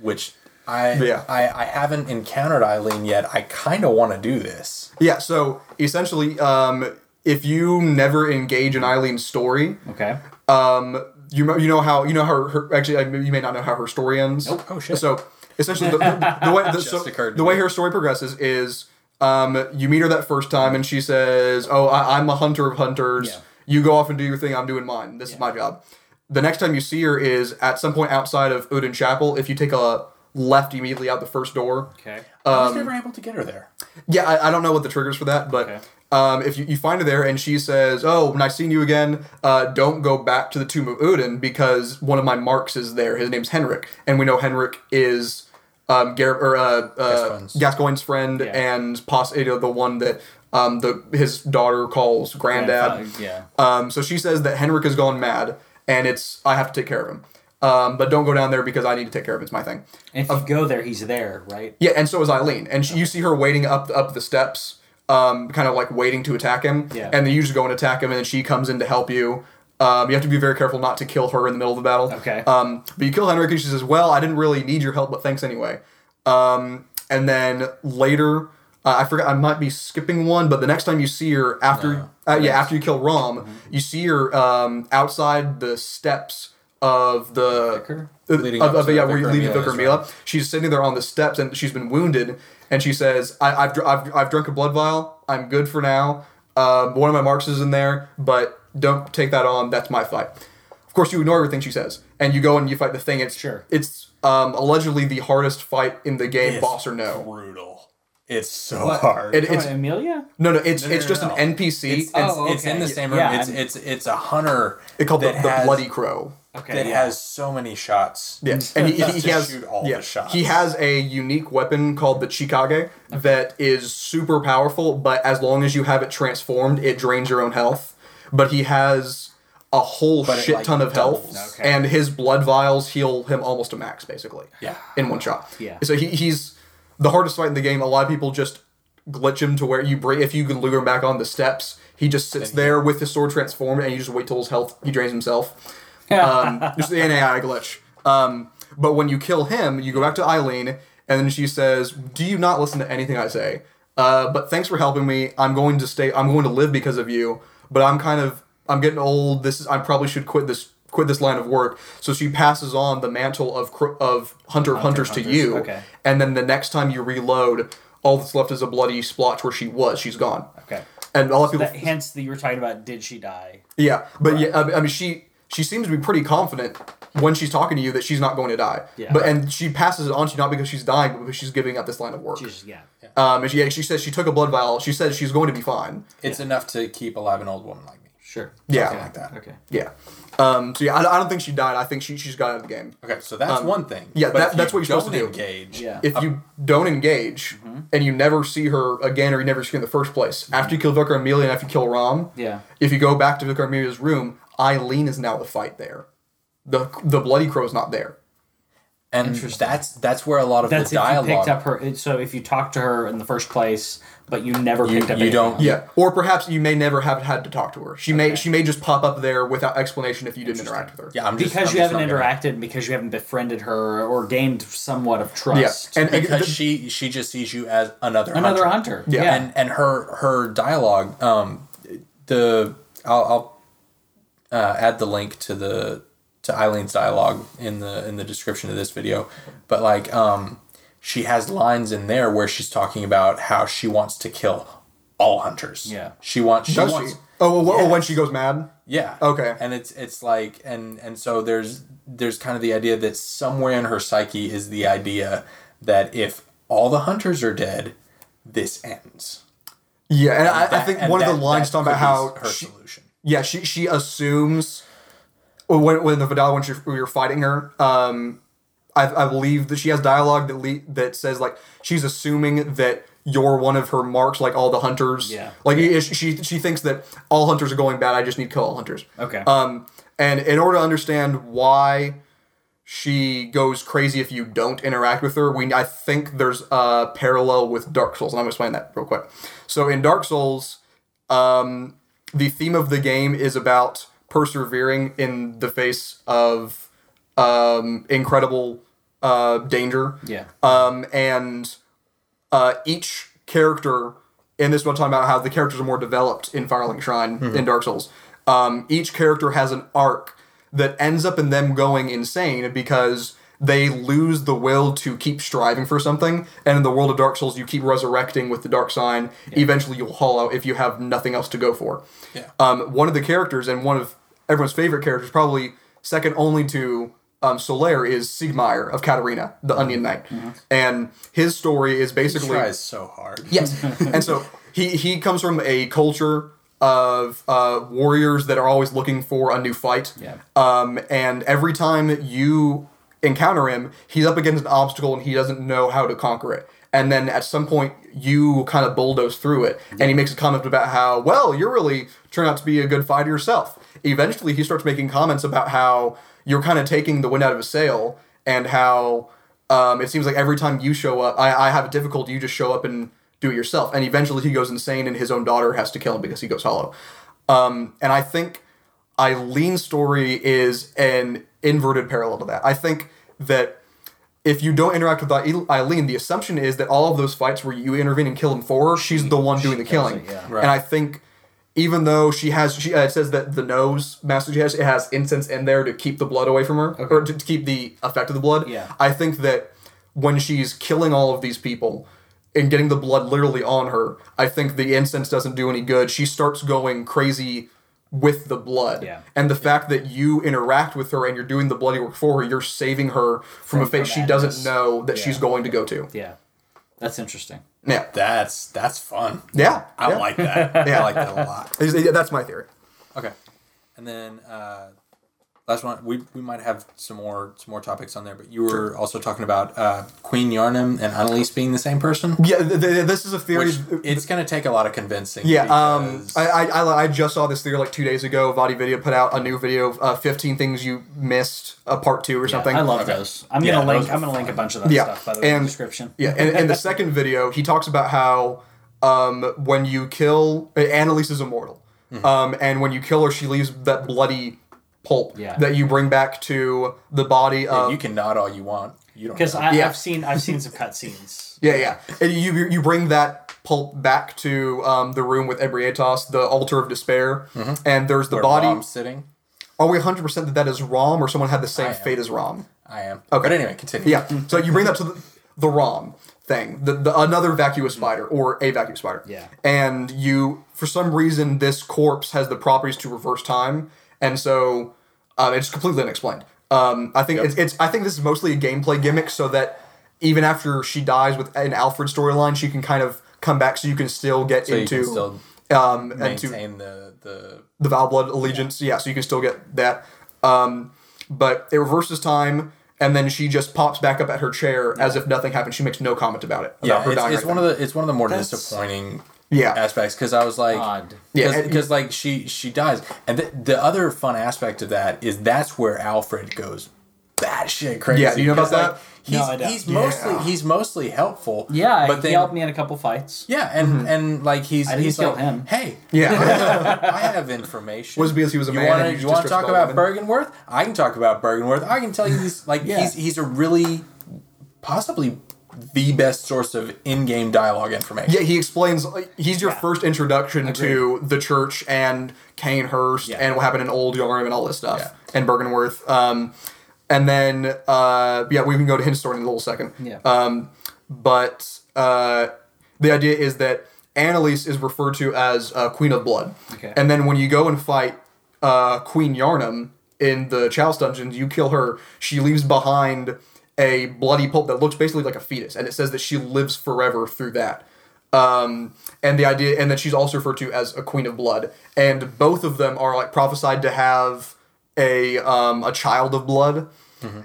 which I Yeah. I I haven't encountered Eileen yet. I kind of want to do this. Yeah, so essentially, um, if you never engage in Eileen's story, Okay. um, you you know how you know her, her actually you may not know how her story ends. Nope. Oh, shit. So essentially, the, the, the way the, so, the way her story progresses is um, you meet her that first time and she says, "Oh, I, I'm a hunter of hunters. Yeah. You go off and do your thing. I'm doing mine. This is my job." The next time you see her is at some point outside of Oedon Chapel. If you take a left immediately out the first door, Okay. I Um, was never able to get her there. yeah, I, I don't know what the triggers for that, but Okay. um, if you, you find her there and she says, "Oh, nice seeing you again. Uh, don't go back to the tomb of Oedon because one of my marks is there. His name's Henryk, and we know Henryk is um, Gar- or uh, uh, Gascoigne's. Gascoigne's friend Yeah. and poss- you know, the one that um, the his daughter calls granddad. Yeah. Um, so she says that Henryk has gone mad, and it's I have to take care of him. Um, but don't go down there because I need to take care of him. It's my thing. And if you go there, he's there, right? Yeah, and so is Eileen, and she, you see her waiting up up the steps, um, kind of like waiting to attack him. Yeah. And then you just go and attack him, and then she comes in to help you. Um, you have to be very careful not to kill her in the middle of the battle. Okay. Um, but you kill Henryk, and she says, "Well, I didn't really need your help, but thanks anyway." Um, and then later, uh, I forgot. I might be skipping one, but the next time you see her after, uh, yeah, after you kill Rom, Mm-hmm. you see her um, outside the steps of the Vicar? uh, Leading of, up of- to yeah, Vicar where you lead Mila Vicar is Mila. She's sitting there on the steps and she's been wounded. And she says, I, I've, I've, I've drunk a blood vial. I'm good for now. Um, one of my marks is in there, but don't take that on. That's my fight. Of course, you ignore everything she says. And you go and you fight the thing. It's Sure. It's um, allegedly the hardest fight in the game, It's boss or no. Brutal. It's so hard. It, Oh, it's Amelia? no, no. It's No, no, it's no, just no. an NPC. It's, and Oh, it's in the same room. Yeah, it's it's it's a hunter. it's called the, the has- Bloody Crow. Okay. that yeah. has so many shots. Yes, and he, he, he has shoot all yeah, the shots. he has a unique weapon called the Chikage that is super powerful, but as long as you have it transformed, it drains your own health. But he has a whole But it, shit like, ton of health. Okay. and his blood vials heal him almost to max, basically. Yeah. in one shot. Yeah. So he, he's the hardest fight in the game. A lot of people just glitch him to where you bring if you can lure him back on the steps. He just sits there with his sword transformed, and you just wait till his health he drains himself um, just an AI glitch. Um, but when you kill him, you go back to Eileen, and then she says, "Do you not listen to anything I say? Uh, but thanks for helping me. I'm going to stay. I'm going to live because of you. But I'm kind of I'm getting old. This is I probably should quit this quit this line of work." So she passes on the mantle of of hunter of hunters to you. okay. And then the next time you reload, all that's left is a bloody splotch where she was. She's gone. Okay. And all the people. That, hence, that you were talking about did she die? Yeah, but yeah, I I mean, she she seems to be pretty confident when she's talking to you that she's not going to die. Yeah. But and she passes it on to you not because she's dying, but because she's giving up this line of work. She's, yeah. Um, and she yeah, she says she took a blood vial. She says she's going to be fine. It's enough to keep alive an old woman like me. Sure. Yeah. Something like that. Okay. Yeah. Um, so yeah, I, I don't think she died. I think she she's got out of the game. Okay, so that's Um, one thing. yeah, that- that's what you're supposed to don't. Engage. Yeah. If you don't engage and you never see her again, or you never see her in the first place, after you kill Vicar Amelia and after you kill Rom, Yeah. if you go back to Vicar Amelia's room, Eileen is now the fight there. The the Bloody Crow is not there. and that's that's where a lot of That's the if you dialogue. picked up her. So if you talked to her in the first place, but you never You- picked up. you anything don't- else. Yeah, or perhaps you may never have had to talk to her. She may she may just pop up there without explanation if you didn't interact with her. yeah, I'm just because I'm you just haven't not gonna- interacted, because you haven't befriended her or gained somewhat of trust. Yeah, and, and because the- she she just sees you as another another hunter. hunter. Yeah. Yeah. and and her her dialogue um the I'll, I'll uh, add the link to the to Eileen's dialogue in the in the description of this video but like um she has lines in there where she's talking about how she wants to kill all hunters Yeah. she wants she does wants she? Oh, well, oh, when she goes mad. yeah. Okay. And it's it's like and and so there's there's kind of the idea that somewhere in her psyche is the idea that if all the hunters are dead, this ends. Yeah, and I, I That- think and one of the lines talking about how her she, solution. Yeah she she assumes when when the Vidal when she, when you're fighting her um I, I believe that she has dialogue that le- that says like she's assuming that you're one of her marks like all the hunters Yeah. like she she she thinks that all hunters are going bad I just need to kill all hunters Okay. um and in order to understand why she goes crazy if you don't interact with her. We I think there's a parallel with Dark Souls, and I'm gonna explain that real quick. So in Dark Souls, um, the theme of the game is about persevering in the face of um, incredible uh, danger. yeah. Um, and uh, each character in this one talking about how the characters are more developed in Firelink Shrine in Dark Souls. Um, each character has an arc that ends up in them going insane because they lose the will to keep striving for something. And in the world of Dark Souls, you keep resurrecting with the dark sign. Eventually, you'll hollow if you have nothing else to go for. Yeah. Um, one of the characters and one of everyone's favorite characters, probably second only to um, Solaire, is Siegmeyer of Catarina, the Onion Knight. And his story is He basically tries so hard. Yes. and so he he comes from a culture of uh, warriors that are always looking for a new fight. Yeah. Um, and every time you encounter him, he's up against an obstacle and he doesn't know how to conquer it. And then at some point, you kind of bulldoze through it. And he makes a comment about how, well, you're really turned out to be a good fighter yourself. Eventually, he starts making comments about how you're kind of taking the wind out of his sail and how um, it seems like every time you show up, I, I have a difficulty, you just show up and do it yourself. And eventually, he goes insane and his own daughter has to kill him because he goes hollow. Um, and I think Eileen's story is an inverted parallel to that. I think that if you don't interact with Eile- Eileen, the assumption is that all of those fights where you intervene and kill him for her, she's the one doing the killing. it, yeah. Right. And I think even though she has, she uh, it says that the nose master she has, it has incense in there to keep the blood away from her, okay. or to, to keep the effect of the blood. Yeah. I think that when she's killing all of these people and getting the blood literally on her, I think the incense doesn't do any good. She starts going crazy with the blood. Yeah. And the fact that you interact with her and you're doing the bloody work for her, you're saving her from, a fate she doesn't know that she's going to go to. Yeah. That's interesting. Yeah. That's that's fun. Yeah. I yeah. like that. Yeah. I like that a lot. Yeah, That's my theory. Okay. And then uh, last one, we, we might have some more some more topics on there, but you were also talking about uh, Queen Yharnam and Annalise being the same person. Yeah, th- th- this is a theory. Which it's going to take a lot of convincing. Yeah, um, because- I, I, I I just saw this theory like two days ago. VaatiVidya put out a new video of uh, 15 things you missed, a part two or something. I love Okay. those. I'm Yeah, gonna link. I'm gonna link a bunch of that Yeah, stuff by the way in and- the description. Yeah, and in the second video, he talks about how um, when you kill Annalise is immortal, Mm-hmm. um, and when you kill her, she leaves that bloody pulp Yeah. that you bring back to the body of. you can nod all you want. You don't. Because. I Yeah. I've seen I've seen some cutscenes. yeah, yeah, and you you bring that pulp back to um, the room with Ebrietas, the altar of despair, and there's the Where body. Rom's sitting. Are we 100 percent that that is Rom, or someone had the same fate as Rom? I am. Okay. But anyway, continue. Yeah. So you bring that to the, the ROM thing, the, the another vacuous spider or a vacuous spider. Yeah. And you, for some reason, this corpse has the properties to reverse time, and so um, it's completely unexplained. Um, I think it's, it's I think this is mostly a gameplay gimmick, so that even after she dies with an Alfred storyline, she can kind of come back, so you can still get So you into can still um, and to Maintain the the the Vileblood allegiance. Yeah, so you can still get that. Um, but it reverses time, and then she just pops back up at her chair as if nothing happened. She makes no comment about it. About yeah. her It's, dying it's or one of the it's one of the more That's- disappointing Yeah. aspects because I was like Odd. Yeah, because and- because like she she dies and the, the other fun aspect of that is that's where Alfred goes batshit crazy. Yeah, do you know about 'cause, like, that? He's, No, I don't. he's mostly Yeah. he's mostly helpful. Yeah, but he helped me in a couple fights. yeah, and mm-hmm. and like he's I didn't he's kill like, him. hey, Yeah. I have information. Was it because he was a you man Wanna, and you you just want to talk all about Byrgenwerth? I can talk about Byrgenwerth. I can tell you these. Like Yeah. he's he's a really possibly the best source of in-game dialogue information. Yeah, he explains. like, He's your Yeah. first introduction to the church and Cainhurst Yeah. and what happened in Old Yharnam and all this stuff Yeah. and Byrgenwerth. Um, and then uh, yeah, we can go to his story in a little second. Yeah. Um, but uh, the idea is that Annalise is referred to as uh, Queen of Blood. Okay. And then when you go and fight uh, Queen Yharnam in the Chalice dungeons, you kill her. She leaves behind a bloody pulp that looks basically like a fetus, and it says that she lives forever through that. Um, and the idea, and that she's also referred to as a Queen of Blood, and both of them are like prophesied to have a um, a child of blood,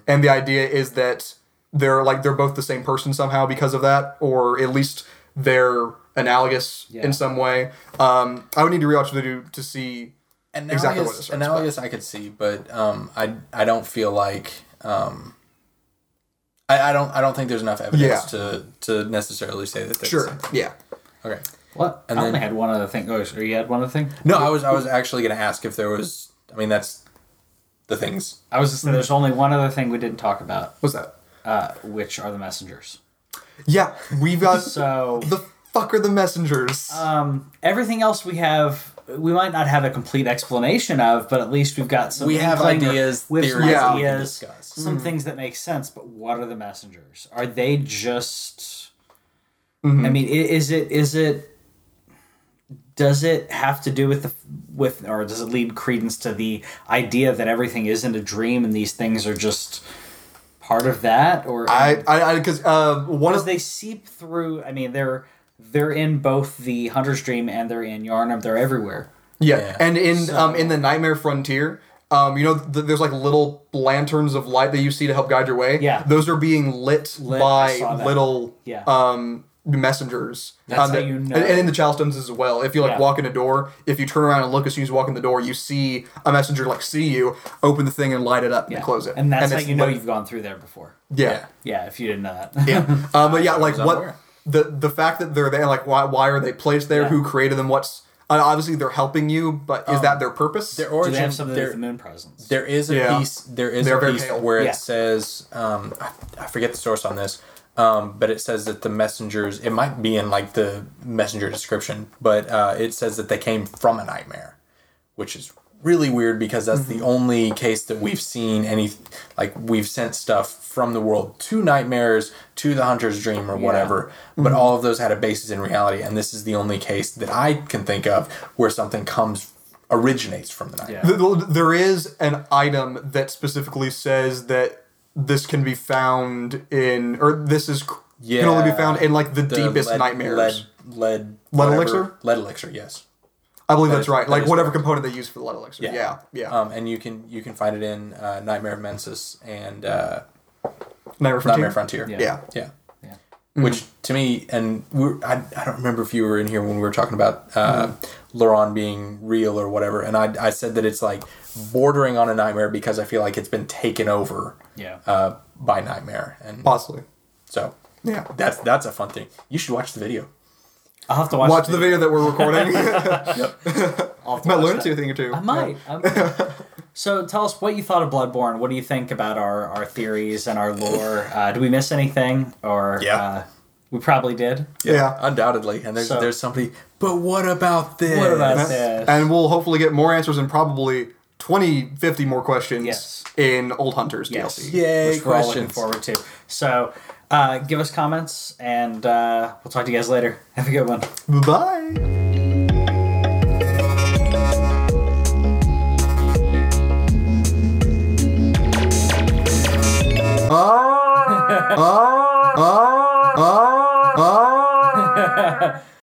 and the idea is that they're like they're both the same person somehow because of that, or at least they're analogous Yeah. in some way. Um, I would need to rewatch the video to see analogous, exactly what it analogous I could see, but um, I I don't feel like um, I, I don't I don't think there's enough evidence Yeah. to to necessarily say that. they're the Sure. same. Yeah. Okay. What? And I only then- had one other thing. Oh, or you had one other thing? No, I was I was actually going to ask if there was. I mean, that's the things. I was just there's only one other thing we didn't talk about, What's that? uh, which are the messengers. Yeah, we've got So the fuck are the messengers? um, everything else we have, we might not have a complete explanation of, but at least we've got some. We have ideas, we have some theories that we can ideas, discuss. some things that make sense. But what are the messengers? Are they just? Mm-hmm. I mean, is it is it? Does it have to do with the with, or does it lead credence to the idea that everything isn't a dream and these things are just part of that? Or I, I, because uh, one of they seep through. I mean, they're they're in both the Hunter's Dream and they're in Yharnam. They're everywhere. yeah, Yeah. and in So- um in the Nightmare Frontier. Um, you know, th- there's like little lanterns of light that you see to help guide your way. Yeah. those are being lit, Lit, by little Yeah. um messengers. That's um, how that- you know. And, and in the Chalice Dungeons as well. If you like Yeah. walk in a door, if you turn around and look as soon as you walk in the door, you see a messenger like see you, open the thing and light it up and close it. And that's how it's you know lit- you've gone through there before. yeah. Yeah, if you didn't know that. Yeah. Um, but yeah, like what unaware. The the fact that they're there, like why why are they placed there? Yeah. Who created them? What's uh, obviously they're helping you, but is that their purpose? Their Do origin. they have something there- with the moon presence? There is a Yeah. piece. There is They're a piece pale. where Yeah. it says, um, I, I forget the source on this, um, but it says that the messengers. It might be in like the messenger description, but uh, it says that they came from a nightmare, which is really weird because that's Mm-hmm. the only case that we've seen any like we've sent stuff from the world to nightmares to the hunter's dream or whatever Mm-hmm. but all of those had a basis in reality and this is the only case that i can think of where something comes originates from the nightmare Yeah. There is an item that specifically says that this can be found in, or this is c- can only be found in like the, The deepest lead- nightmares. Lead, lead, Lead elixir? Lead elixir, yes. I believe that that's is- right. that Like whatever correct. component they use for the lead elixir. Yeah, yeah. Um, and you can you can find it in uh, Nightmare of Mensis and uh, Nightmare Frontier. Nightmare Frontier. Yeah. Yeah. yeah. Yeah. Which to me, and we're, I, I don't remember if you were in here when we were talking about uh, Loran being real or whatever, and I, I said that it's like bordering on a nightmare because I feel like it's been taken over Yeah. uh, by Nightmare, and Possibly. so Yeah. that's that's a fun thing. You should watch the video. I'll have to watch, Watch the video that we're recording. yep. I'll have to Might watch learn to a thing or two. I might. I might. so tell us what you thought of Bloodborne. What do you think about our, our theories and our lore? Uh, do we miss anything? Or Yeah. uh, we probably did. Yeah. undoubtedly. And there's So- there's somebody. But what about this? What about And- this? And we'll hopefully get more answers and probably 20, 50 more questions Yes. in Old Hunters Yes. DLC. Yay! which we're all looking questions. forward to. So uh, give us comments, and uh, we'll talk to you guys later. Have a good one. Bye. Ah, ah, ah, ah.